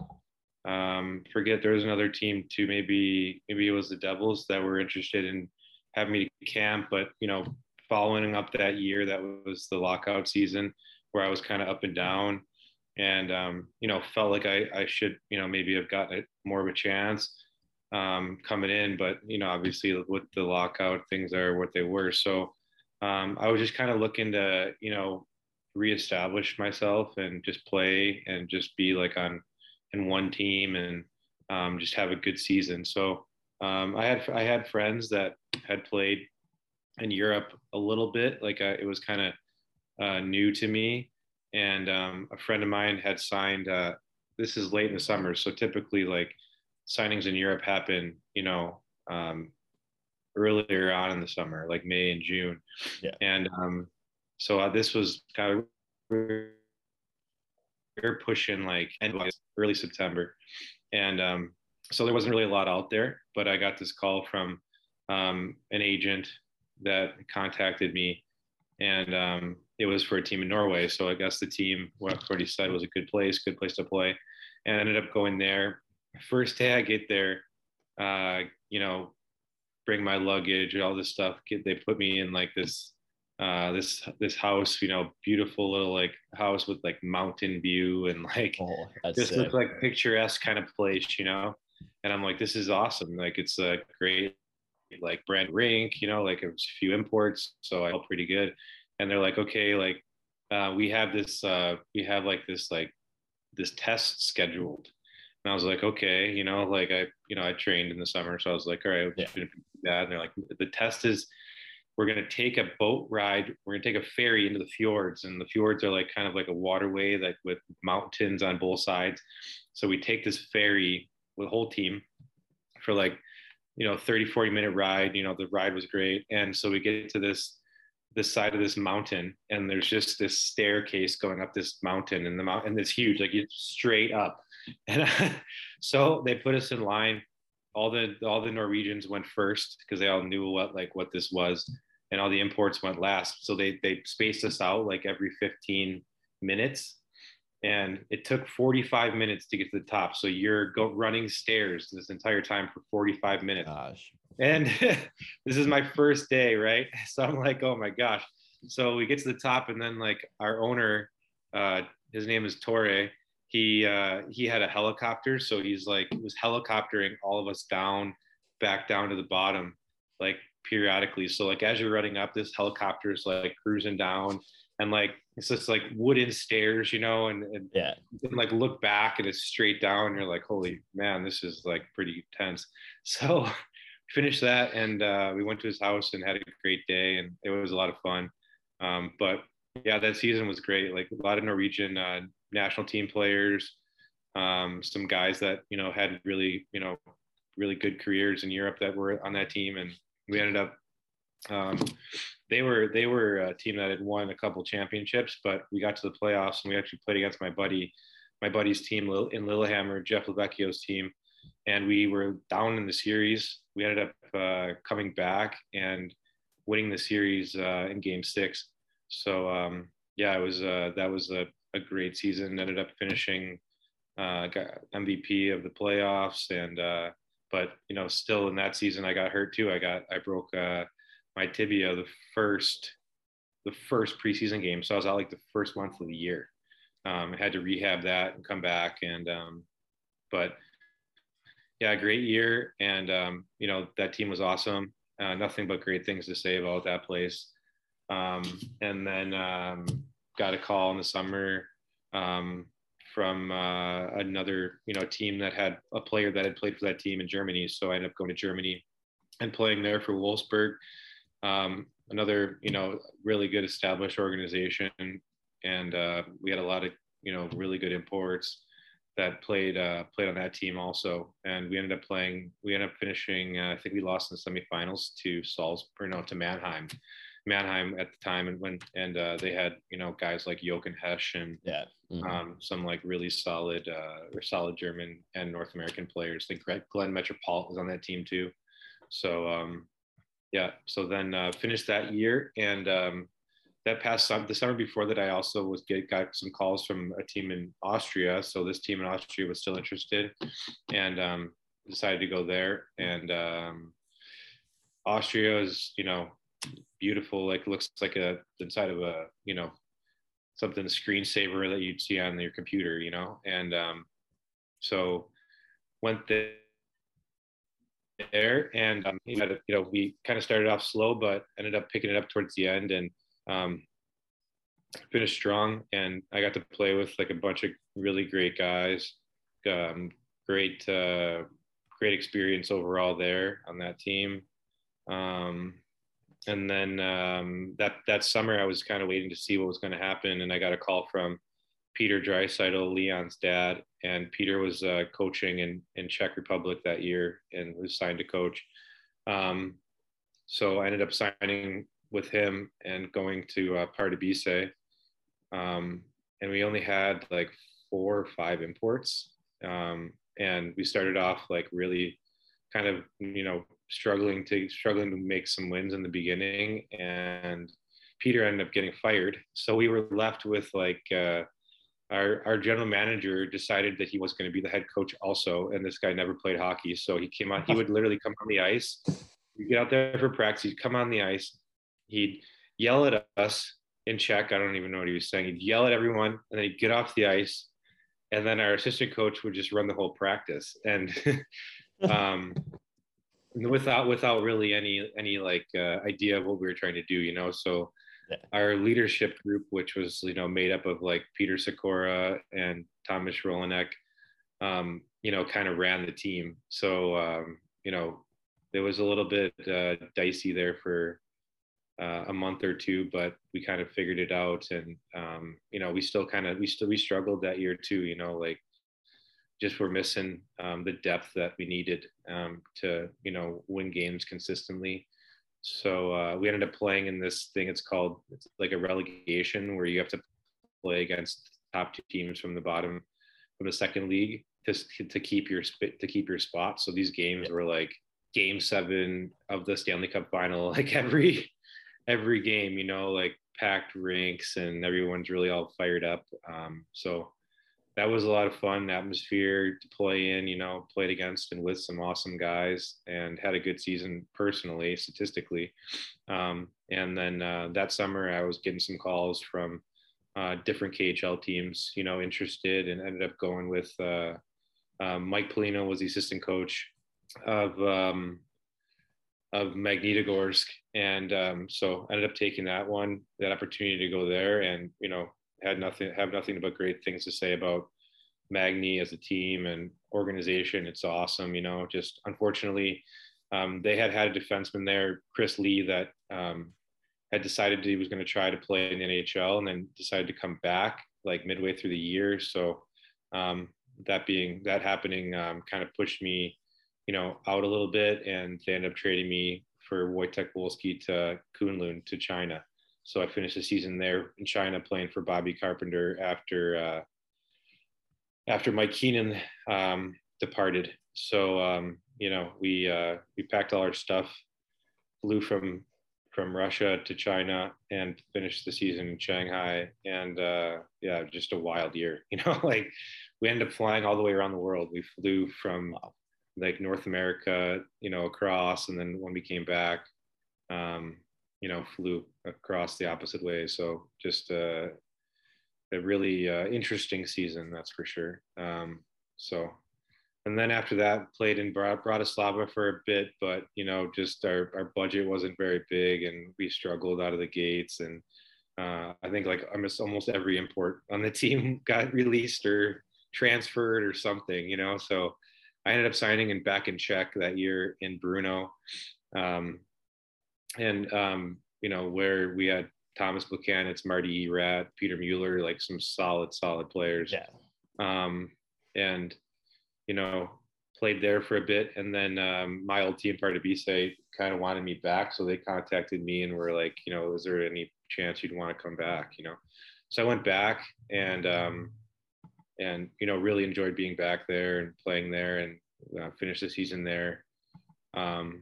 um, forget there was another team too. Maybe maybe it was the Devils that were interested in have me to camp. But you know, following up that year, that was the lockout season where I was kind of up and down, and um, you know, felt like I I should you know maybe have gotten more of a chance um, coming in. But you know, obviously with the lockout, things are what they were. So um, I was just kind of looking to you know reestablish myself and just play and just be like on in one team and um, just have a good season. So um, I had I had friends that had played in Europe a little bit, like uh, it was kind of uh, new to me. And um, a friend of mine had signed. Uh, this is late in the summer, so typically like signings in Europe happen, you know, um, earlier on in the summer, like May and June. Yeah. And um, so uh, this was kind of we are pushing like end early September, and um, so there wasn't really a lot out there, but I got this call from um, an agent that contacted me, and um, it was for a team in Norway. So I guess the team, what already said, was a good place, good place to play, and I ended up going there. First day I get there, uh, you know, bring my luggage and all this stuff. Get, they put me in like this uh, this this house, you know, beautiful little like house with like mountain view and like Oh, just looks like picturesque kind of place, you know. And I'm like, this is awesome. Like it's a great like brand rink, you know, like a few imports, so I felt pretty good. And they're like, okay, like uh, we have this, uh, we have like this like this test scheduled. And I was like, okay, you know, like I, you know, I trained in the summer, so I was like, all right, Yeah. that. And they're like, the test is we're going to take a boat ride. We're going to take a ferry into the fjords, and the fjords are like kind of like a waterway, like with mountains on both sides. So we take this ferry the whole team for like, you know, 30, 40 minute ride. You know, the ride was great. And so we get to this this side of this mountain and there's just this staircase going up this mountain and the mountain it's huge like it's straight up and so they put us in line all the all the norwegians went first because they all knew what like what this was and all the imports went last so they they spaced us out like every 15 minutes and it took 45 minutes to get to the top so you're go running stairs this entire time for 45 minutes Gosh. and this is my first day, right? So I'm like, oh my gosh. So we get to the top, and then like our owner, uh, his name is Torre. He uh, he had a helicopter, so he's like was helicoptering all of us down, back down to the bottom, like periodically. So like as you're running up, this helicopter is like cruising down, and like it's just like wooden stairs, you know, and, and Yeah. you can like look back and it's straight down. And you're like, holy man, this is like pretty tense. So finished that and uh, we went to his house and had a great day and it was a lot of fun. Um, but yeah, that season was great. Like a lot of Norwegian uh, national team players, um, some guys that you know had really you know really good careers in Europe that were on that team, and we ended up. Um, they were they were a team that had won a couple championships, but we got to the playoffs and we actually played against my buddy, my buddy's team in Lillehammer, Jeff LoVecchio's team, and we were down in the series. We ended up uh, coming back and winning the series uh, in Game Six. So um, yeah, it was uh, that was a, a great season. Ended up finishing uh, got MVP of the playoffs, and uh, but you know still in that season I got hurt too. I got I broke uh, my tibia the first the first preseason game, so I was out like the first month of the year. Um, I had to rehab that and come back, and um, but yeah, great year, and um, you know that team was awesome. Uh, nothing but great things to say about that place. Um, and then um, got a call in the summer um, from uh, another you know team that had a player that had played for that team in Germany. So I ended up going to Germany and playing there for Wolfsburg, um, another you know really good established organization, and uh, we had a lot of you know really good imports that played uh, played on that team also, and we ended up playing. We ended up finishing. Uh, I think we lost in the semifinals to Salzburg, no, to Mannheim. Mannheim at the time, and when and uh, they had you know guys like Jochen Hecht and Yeah. Mhm. um, some like really solid uh, or solid German and North American players. I think Greg, Glenn Metropolitan was on that team too. So um, yeah, so then uh, finished that year and um, that past summer, the summer before that, I also was get got some calls from a team in Austria. So this team in Austria was still interested, and um, decided to go there. And um, Austria is you know beautiful, like looks like a inside of a you know something screensaver that you'd see on your computer, you know. And um, so went there there. And um, you know, we kind of started off slow but ended up picking it up towards the end and um, finished strong. And i got to play with like a bunch of really great guys um, great uh, great experience overall there on that team. Um, and then um, that that summer i was kind of waiting to see what was going to happen. And i got a call from peter Draisaitl leon's dad and Peter was uh, coaching in, in Czech Republic that year and was signed to coach. Um, so I ended up signing with him and going to uh, Pardubice. Um, and we only had like four or five imports. Um, and we started off like really kind of, you know, struggling to struggling to make some wins in the beginning. And Peter ended up getting fired. So we were left with like, uh, our, our general manager decided that he was going to be the head coach also and this guy never played hockey so he came out he would literally come on the ice you get out there for practice he'd come on the ice he'd yell at us in Czech. I don't even know what he was saying. He'd yell at everyone, and then he'd get off the ice, and then our assistant coach would just run the whole practice, and um, without without really any any like uh, idea of what we were trying to do, you know. So yeah. our leadership group, which was you know made up of like Peter Sykora and Thomas Rolinek, um, you know, kind of ran the team. So um, you know, it was a little bit uh, dicey there for uh, a month or two, but we kind of figured it out. And, um, you know, we still kind of, we still, we struggled that year too, you know, like just we're missing um, the depth that we needed um, to, you know, win games consistently. So uh, we ended up playing in this thing. It's called, it's like a relegation where you have to play against top two teams from the bottom of the second league to, to keep your to keep your spot. So these games were like game seven of the Stanley Cup final, like every, every game, you know, like packed rinks and everyone's really all fired up. Um, so that was a lot of fun atmosphere to play in, you know, played against and with some awesome guys and had a good season personally, statistically. Um, and then uh, that summer, I was getting some calls from uh, different KHL teams, you know, interested and ended up going with uh, um, Mike Pelino was the assistant coach of um, of Magnitogorsk, and um, so ended up taking that one, that opportunity to go there, and you know had nothing have nothing but great things to say about Magni as a team and organization. It's awesome, you know. Just unfortunately, um, they had had a defenseman there, Chris Lee, that um, had decided he was going to try to play in the NHL, and then decided to come back like midway through the year. So um, that being that happening, um, kind of pushed me you know, out a little bit, and they ended up trading me for Wojtek Wolski to Kunlun to China. So I finished the season there in China playing for Bobby Carpenter after uh, after Mike Keenan um, departed. So um, you know, we uh, we packed all our stuff, flew from from Russia to China, and finished the season in Shanghai. And uh, yeah, just a wild year. You know, like we ended up flying all the way around the world. We flew from like North America, you know, across, and then when we came back, um, you know, flew across the opposite way. So just uh, a really uh, interesting season, that's for sure. Um, so, and then after that, played in Bratislava for a bit, but you know, just our our budget wasn't very big, and we struggled out of the gates. And uh, I think like almost almost every import on the team got released or transferred or something, you know. So I ended up signing in back in Czech that year in Brno. Um, and, um, you know, where we had Thomas Buchanan, It's Marty Erat, Peter Mueller, like some solid, solid players. Yeah. Um, and, you know, played there for a bit. And then um, my old team, Pardubice, kind of wanted me back. So they contacted me and were like, you know, is there any chance you'd want to come back, you know? So I went back and, um, and you know really enjoyed being back there and playing there and uh, finished the season there um,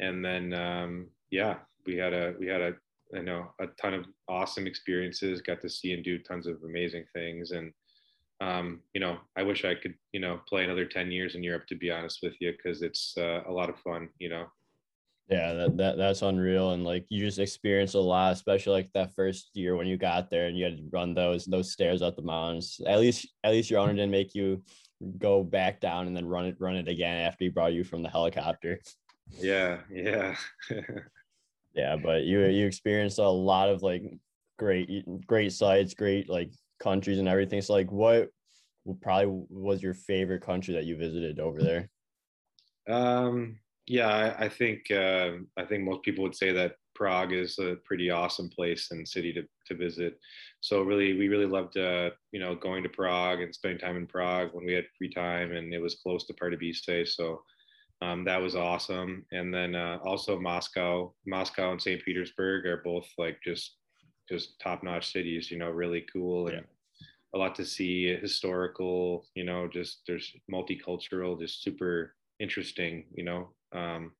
and then um, yeah we had a we had a you know a ton of awesome experiences got to see and do tons of amazing things and um, you know i wish i could you know play another 10 years in europe to be honest with you because it's uh, a lot of fun you know yeah, that, that that's unreal. And like you just experienced a lot, especially like that first year when you got there and you had to run those those stairs up the mountains. At least at least your owner didn't make you go back down and then run it run it again after he brought you from the helicopter. Yeah, yeah. yeah, but you you experienced a lot of like great great sites, great like countries and everything. So like what probably was your favorite country that you visited over there? Um yeah, I, I think uh, I think most people would say that Prague is a pretty awesome place and city to, to visit. So really, we really loved uh, you know going to Prague and spending time in Prague when we had free time, and it was close to Pardubice, so um, that was awesome. And then uh, also Moscow, Moscow and St. Petersburg are both like just just top notch cities. You know, really cool and. Yeah. A lot to see, historical, you know, just there's multicultural, just super interesting, you know, um,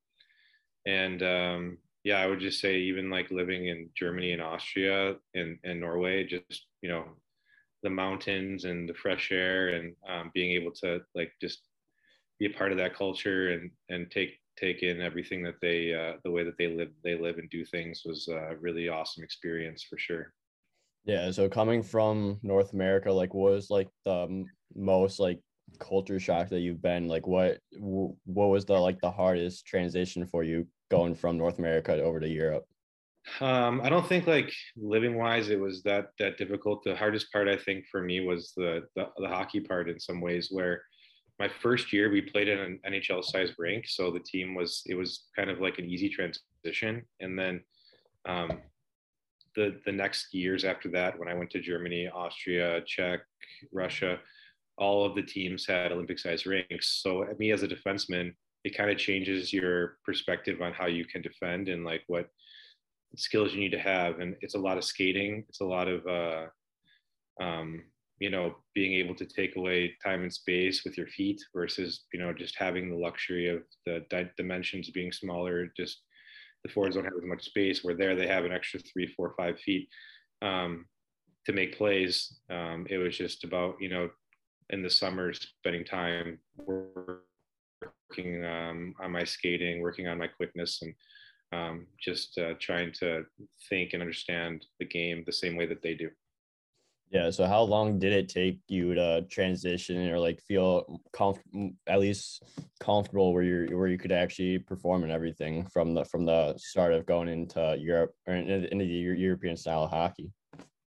and um, yeah, I would just say even like living in Germany and Austria and, and Norway, just, you know, the mountains and the fresh air and um, being able to like just be a part of that culture and and take take in everything that they uh, the way that they live they live and do things was a really awesome experience for sure. Yeah. So coming from North America, like, what was like the most like culture shock that you've been? Like, what what was the like the hardest transition for you going from North America over to Europe? Um, I don't think like living wise it was that that difficult. The hardest part I think for me was the, the the, hockey part in some ways where my first year we played in an NHL sized rink, so the team was it was kind of like an easy transition, and then um, the the next years after that, when I went to Germany, Austria, Czech, Russia, all of the teams had Olympic sized rinks. So me as a defenseman, it kind of changes your perspective on how you can defend and like what skills you need to have. And it's a lot of skating. It's a lot of uh, um, you know being able to take away time and space with your feet versus you know just having the luxury of the di- dimensions being smaller just the forwards don't have as much space where there they have an extra three four five feet um, to make plays um, it was just about you know in the summer spending time working um, on my skating working on my quickness and um, just uh, trying to think and understand the game the same way that they do. Yeah. So how long did it take you to transition or like feel at least comfortable where you where you could actually perform and everything from the from the start of going into Europe or into the European style hockey?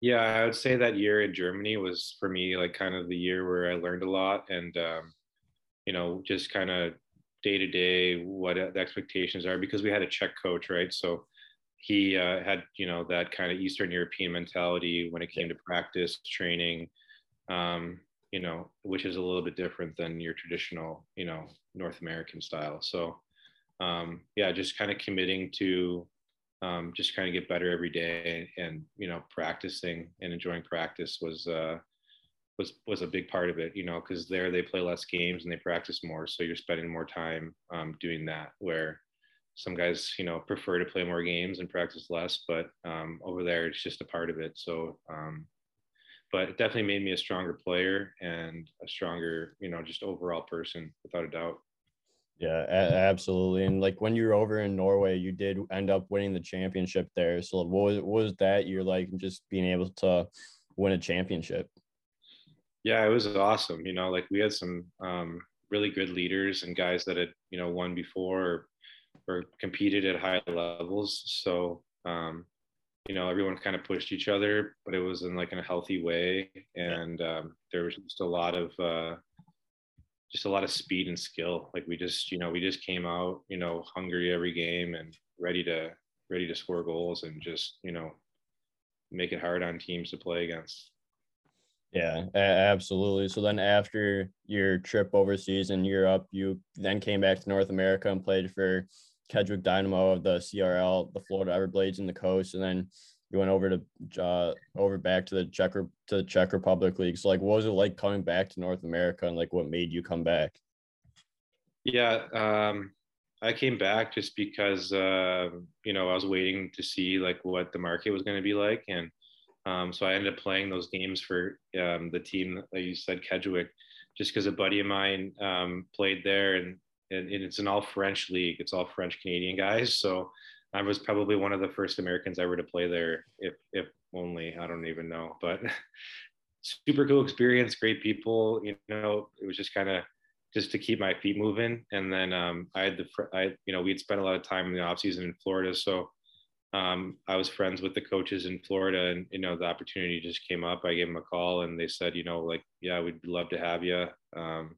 Yeah, I would say that year in Germany was for me like kind of the year where I learned a lot and um, you know just kind of day to day what the expectations are because we had a Czech coach, right? So he uh, had you know that kind of Eastern European mentality when it came to practice training, um, you know, which is a little bit different than your traditional you know North American style. So um, yeah, just kind of committing to um, just kind of get better every day and you know practicing and enjoying practice was uh, was was a big part of it, you know, because there they play less games and they practice more, so you're spending more time um, doing that. Where some guys, you know, prefer to play more games and practice less, but um, over there it's just a part of it. So, um, but it definitely made me a stronger player and a stronger, you know, just overall person, without a doubt. Yeah, absolutely. And like when you were over in Norway, you did end up winning the championship there. So what was, what was that? You're like just being able to win a championship yeah, it was awesome. You know, like we had some um, really good leaders and guys that had, you know, won before or, or competed at high levels. So, um, you know, everyone kind of pushed each other, but it was in like in a healthy way. And um, there was just a lot of, uh, just a lot of speed and skill. Like we just, you know, we just came out, you know, hungry every game and ready to, ready to score goals and just, you know, make it hard on teams to play against. Yeah, absolutely. So then after your trip overseas in Europe, you then came back to North America and played for Kedgwick Dynamo of the CRL, the Florida Everblades in the coast, and then you went over to uh, over back to the Czech to the Czech Republic League. So like, what was it like coming back to North America, and like, what made you come back? Yeah, um, I came back just because uh, you know I was waiting to see like what the market was going to be like, and um, so I ended up playing those games for um, the team that you said, Kedgwick, just because a buddy of mine um, played there, and, and, and it's an all French league. It's all French Canadian guys. So I was probably one of the first Americans ever to play there, if if only I don't even know. But super cool experience, great people. You know, it was just kind of just to keep my feet moving. And then um, I had the I you know we'd spent a lot of time in the off season in Florida, so um, I was friends with the coaches in Florida, and you know the opportunity just came up. I gave them a call, and they said, you know, like, yeah, we'd love to have you. Um,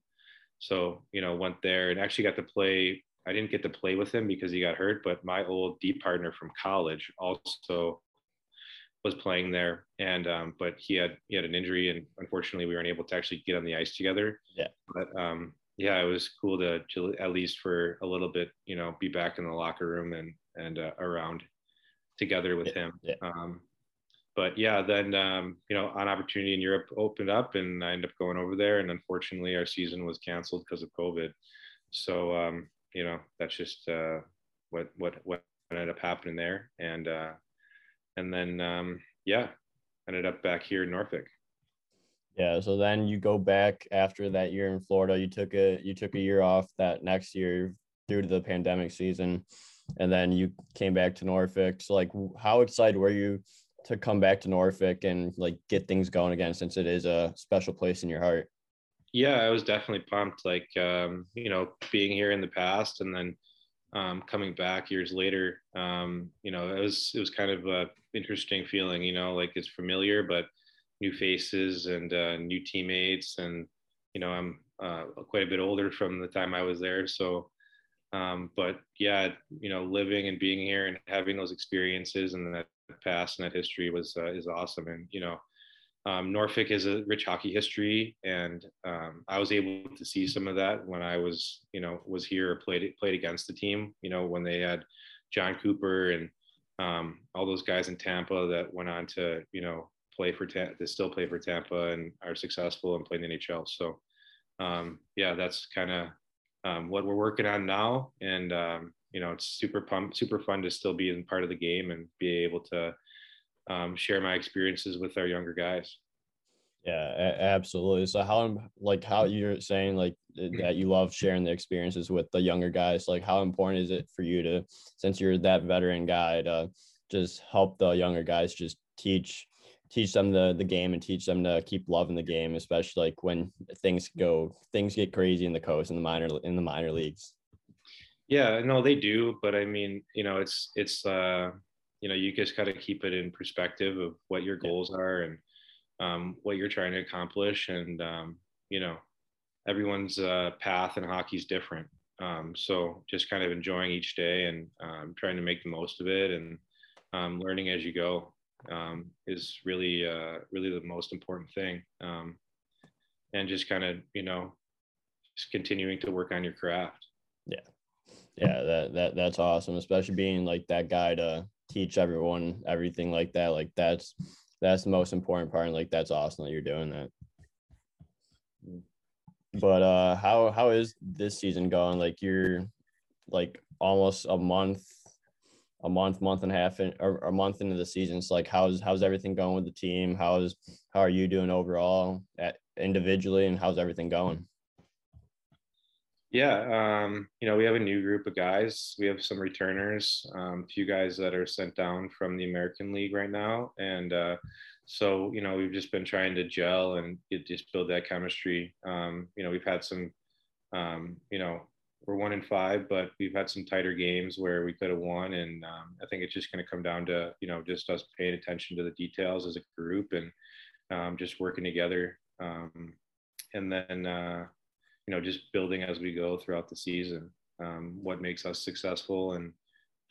so you know, went there and actually got to play. I didn't get to play with him because he got hurt, but my old D partner from college also was playing there, and um, but he had he had an injury, and unfortunately, we weren't able to actually get on the ice together. Yeah, but um, yeah, it was cool to, to at least for a little bit, you know, be back in the locker room and and uh, around together with him. Yeah. Um, but yeah, then um, you know, an opportunity in Europe opened up, and I ended up going over there. And unfortunately, our season was canceled because of COVID. So um, you know, that's just uh, what what what ended up happening there. And uh, and then um, yeah, ended up back here in Norfolk. Yeah, so then you go back after that year in Florida. You took a you took a year off that next year due to the pandemic season, and then you came back to Norfolk. So like, how excited were you to come back to Norfolk and like get things going again, since it is a special place in your heart? Yeah, I was definitely pumped. Like, um, you know, being here in the past and then um, coming back years later. Um, you know, it was it was kind of a interesting feeling. You know, like it's familiar, but new faces and uh, new teammates, and you know, I'm uh, quite a bit older from the time I was there. So, um, but yeah, you know, living and being here and having those experiences and that past and that history was uh, is awesome. And you know, um, Norfolk has a rich hockey history, and um, I was able to see some of that when I was, you know, was here played played against the team. You know, when they had John Cooper and um, all those guys in Tampa that went on to, you know, play for to still play for Tampa and are successful and play in the NHL. So, um, yeah, that's kind of um, what we're working on now, and um, you know, it's super pump, super fun to still be in part of the game and be able to um, share my experiences with our younger guys. Yeah, absolutely. So how like how you're saying like that you love sharing the experiences with the younger guys, like how important is it for you to since you're that veteran guy to just help the younger guys just teach teach them the the game and teach them to keep loving the game, especially like when things go things get crazy in the coast in the minor in the minor leagues. Yeah, no, they do, but I mean, you know, it's it's uh you know you just got to keep it in perspective of what your goals are and um, what you're trying to accomplish and um, you know everyone's uh, path in hockey is different. Um, so just kind of enjoying each day and um, trying to make the most of it and um, learning as you go um, is really uh, really the most important thing. And just kind of you know just continuing to work on your craft. Yeah yeah that that that's awesome especially being like that guy to teach everyone everything like that like that's that's the most important part and like that's awesome that you're doing that. But uh how how is this season going? Like you're like almost a month a month month and a half in, or a month into the season so like how's how's everything going with the team? How's how are you doing overall at individually and how's everything going yeah, um, you know, we have a new group of guys. We have some returners, um, a few guys that are sent down from the American League right now, and uh, so you know, we've just been trying to gel and get, just build that chemistry. Um, you know, we've had some, um, you know, we're one in five, but we've had some tighter games where we could have won, and um, I think it's just going to come down to you know just us paying attention to the details as a group and um, just working together, and then. Uh, you know just building as we go throughout the season um, what makes us successful and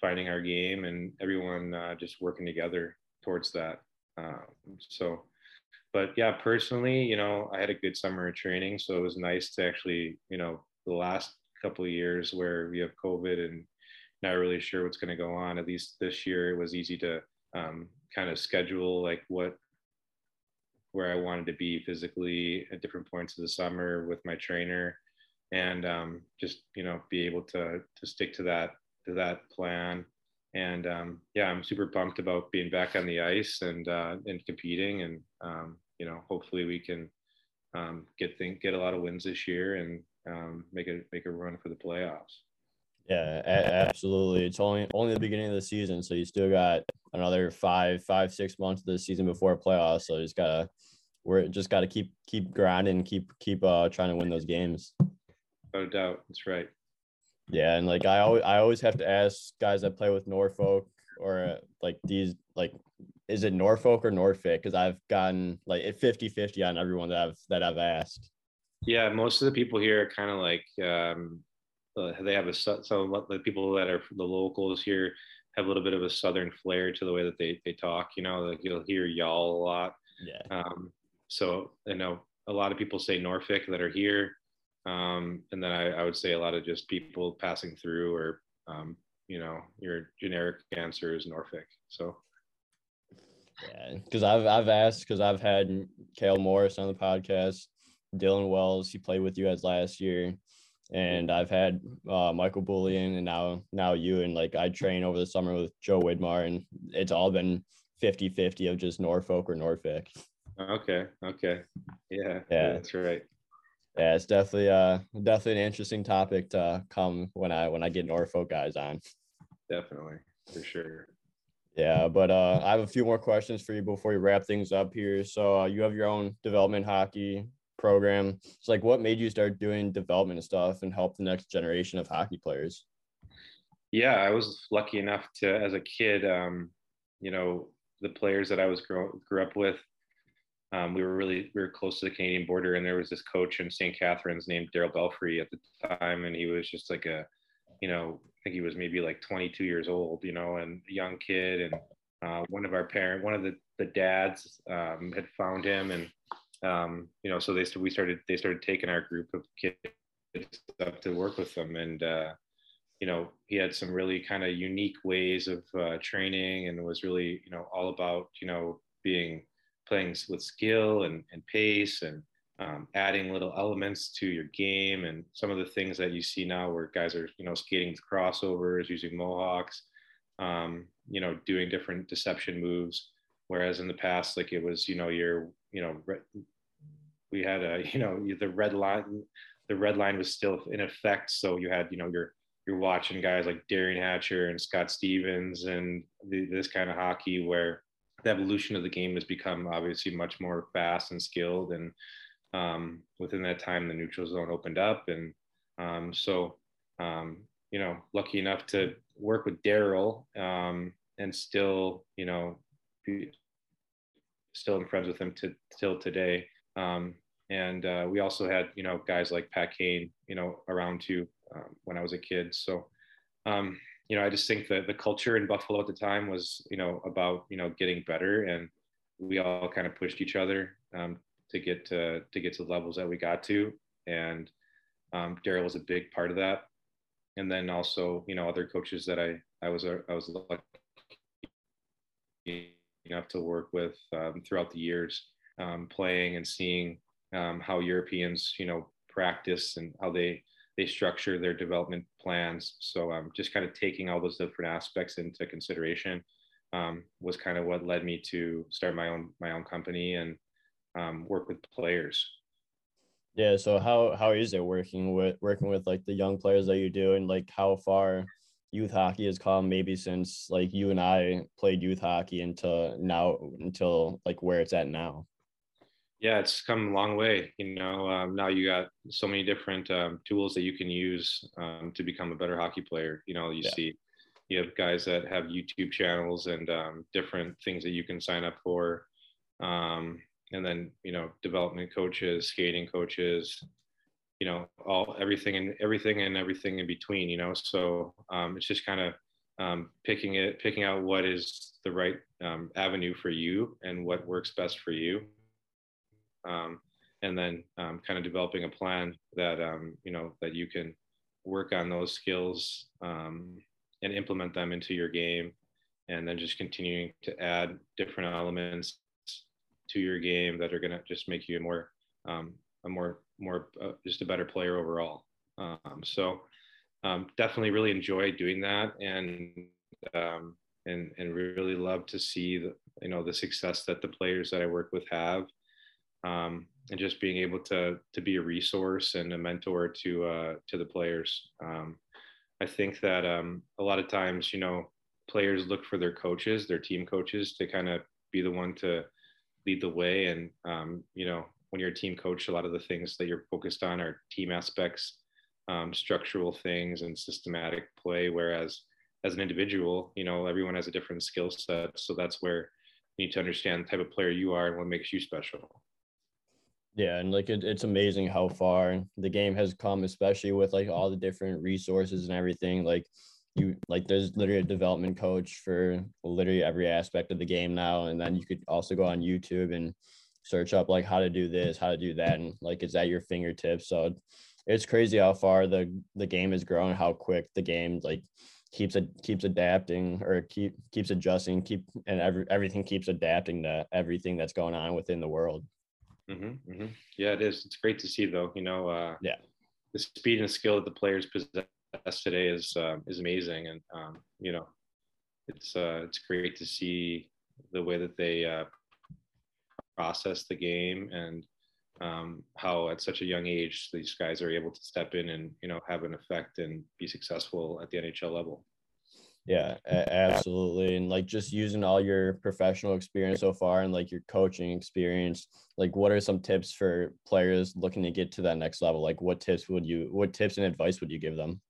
finding our game and everyone uh, just working together towards that. Um, so but yeah personally you know i had a good summer of training so it was nice to actually you know the last couple of years where we have covid and not really sure what's going to go on at least this year it was easy to um, kind of schedule like what where I wanted to be physically at different points of the summer with my trainer, and um, just you know be able to to stick to that to that plan. And um, yeah, I'm super pumped about being back on the ice and uh, and competing, and um, you know hopefully we can um, get think get a lot of wins this year and um, make a make a run for the playoffs. Yeah, absolutely. It's only only the beginning of the season, so you still got another five, five, six months of the season before playoffs. So just gotta we're just gotta keep keep grinding, keep keep uh trying to win those games. No doubt, that's right. Yeah, and like I always I always have to ask guys that play with Norfolk or uh, like these like is it Norfolk or Norfolk? Because I've gotten like 50 50 on everyone that I've that I've asked. Yeah, most of the people here are kind of like um, uh, they have a so the people that are the locals here have a little bit of a southern flair to the way that they they talk. You know, like you'll hear y'all a lot. Yeah. Um, so I know a lot of people say Norfolk that are here, um, and then I, I, would say a lot of just people passing through, or um, you know, your generic answer is Norfolk. So. Yeah, because I've I've asked because I've had Kale Morris on the podcast, Dylan Wells, he played with you guys last year, and I've had uh, Michael Bullion and now now you and like I train over the summer with Joe Widmar and it's all been 50-50 of just Norfolk or Norfolk. Okay. Okay. Yeah. Yeah. That's right. Yeah, it's definitely uh definitely an interesting topic to come when I when I get Norfolk guys on. Definitely, for sure. Yeah, but uh, I have a few more questions for you before we wrap things up here. So uh, you have your own development hockey program. It's like what made you start doing development stuff and help the next generation of hockey players? Yeah, I was lucky enough to, as a kid, um, you know, the players that I was grow, grew up with, um, we were really we were close to the Canadian border, and there was this coach in St. Catharines named Darryl Belfry at the time, and he was just like a, you know, I think he was maybe like 22 years old, you know, and a young kid. And uh, one of our parent, one of the, the dads um, had found him. And, um, you know, so they, we started, they started taking our group of kids up to work with them. And, uh, you know, he had some really kind of unique ways of uh, training and was really, you know, all about, you know, being playing with skill and, and pace and, um, adding little elements to your game and some of the things that you see now where guys are you know skating crossovers using mohawks um, you know doing different deception moves whereas in the past like it was you know your you know we had a you know the red line the red line was still in effect so you had you know your you're watching guys like Derian Hatcher and Scott Stevens and the, this kind of hockey where the evolution of the game has become obviously much more fast and skilled and um, within that time, the neutral zone opened up. And um, so, um, you know, lucky enough to work with Darryl um, and still, you know, still in friends with him to till today. Um, and uh, we also had, you know, guys like Pat Kane, you know, around too um, when I was a kid. So, you know, I just think that the culture in Buffalo at the time was, you know, about, you know, getting better and we all kind of pushed each other um, to get to, to get to the levels that we got to. And um, Darryl was a big part of that. And then also, you know, other coaches that I, I was, I was lucky enough to work with um, throughout the years, um, playing and seeing um, how Europeans, you know, practice and how they, they structure their development plans. So um, just kind of taking all those different aspects into consideration um, was kind of what led me to start my own my own company and um, work with players. Yeah. So how how is it working with working with like the young players that you do, and like how far youth hockey has come maybe since like you and I played youth hockey into now until like where it's at now? Yeah, it's come a long way. You know, um, now you got so many different um, tools that you can use um, to become a better hockey player. You know, you yeah. see, you have guys that have YouTube channels and um, different things that you can sign up for. Um, and then you know development coaches skating coaches you know all everything and everything and everything in between you know? So um, it's just kind of um, picking it picking out what is the right um, avenue for you and what works best for you. Um, and then um, kind of developing a plan that um, you know that you can work on those skills and implement them into your game. And then just continuing to add different elements to your game that are going to just make you a more um, a more more uh, just a better player overall. Um, so um, definitely really enjoy doing that and um, and and really love to see the you know the success that the players that I work with have. Um, and just being able to to be a resource and a mentor to uh, to the players. Um, I think that a lot of times, you know, players look for their coaches, their team coaches, to kind of be the one to lead the way. And, um, you know, when you're a team coach, a lot of the things that you're focused on are team aspects, um, structural things, and systematic play. Whereas as an individual, you know, everyone has a different skill set. So that's where you need to understand the type of player you are and what makes you special. Yeah, and like it, it's amazing how far the game has come, especially with like all the different resources and everything. Like you like there's literally a development coach for literally every aspect of the game now and then you could also go on youtube and search up like how to do this how to do that and like it's at your fingertips. So it's crazy how far the the game has grown how quick the game like keeps it keeps adapting or keep keeps adjusting keep and every, everything keeps adapting to everything that's going on within the world. Mm-hmm, mm-hmm. yeah it is. It's great to see though you know uh yeah. the speed and skill that the players possess today is uh, is amazing, and um, you know, it's uh, it's great to see the way that they uh, process the game and um, how at such a young age these guys are able to step in and you know have an effect and be successful at the NHL level. Yeah, absolutely. And like just using all your professional experience so far and like your coaching experience, like what are some tips for players looking to get to that next level? Like what tips would you what tips and advice would you give them?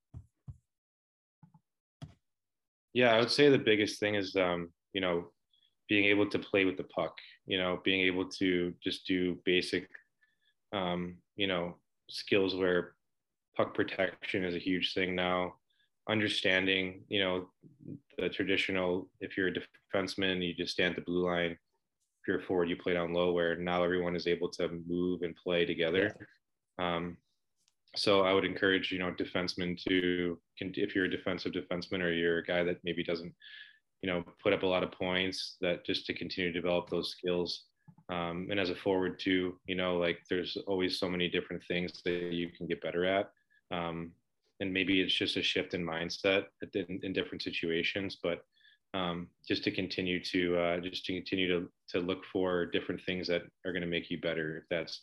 Yeah, I would say the biggest thing is um, you know, being able to play with the puck, you know, being able to just do basic um, you know, skills where puck protection is a huge thing now. Understanding, you know, the traditional, if you're a defenseman, you just stand at the blue line. If you're a forward, you play down low, where now everyone is able to move and play together. Um, so I would encourage, you know, defensemen to, if you're a defensive defenseman or you're a guy that maybe doesn't, you know, put up a lot of points, that just to continue to develop those skills um, and as a forward too, you know, like there's always so many different things that you can get better at. Um, and maybe it's just a shift in mindset in, in different situations, but um, just to continue to uh, just to continue to to look for different things that are going to make you better. If that's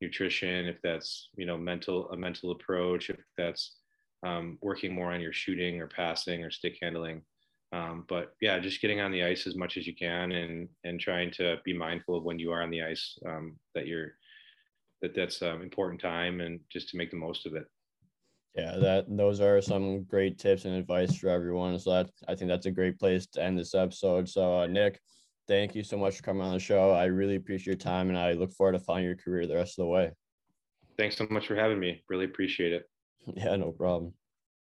nutrition, if that's you know mental a mental approach, if that's um, working more on your shooting or passing or stick handling. Um, but yeah, just getting on the ice as much as you can and and trying to be mindful of when you are on the ice um, that you're that that's um, important time and just to make the most of it. Yeah, that those are some great tips and advice for everyone. So that I think that's a great place to end this episode. So uh, Nick, thank you so much for coming on the show. I really appreciate your time and I look forward to following your career the rest of the way. Thanks so much for having me. Really appreciate it. Yeah, no problem.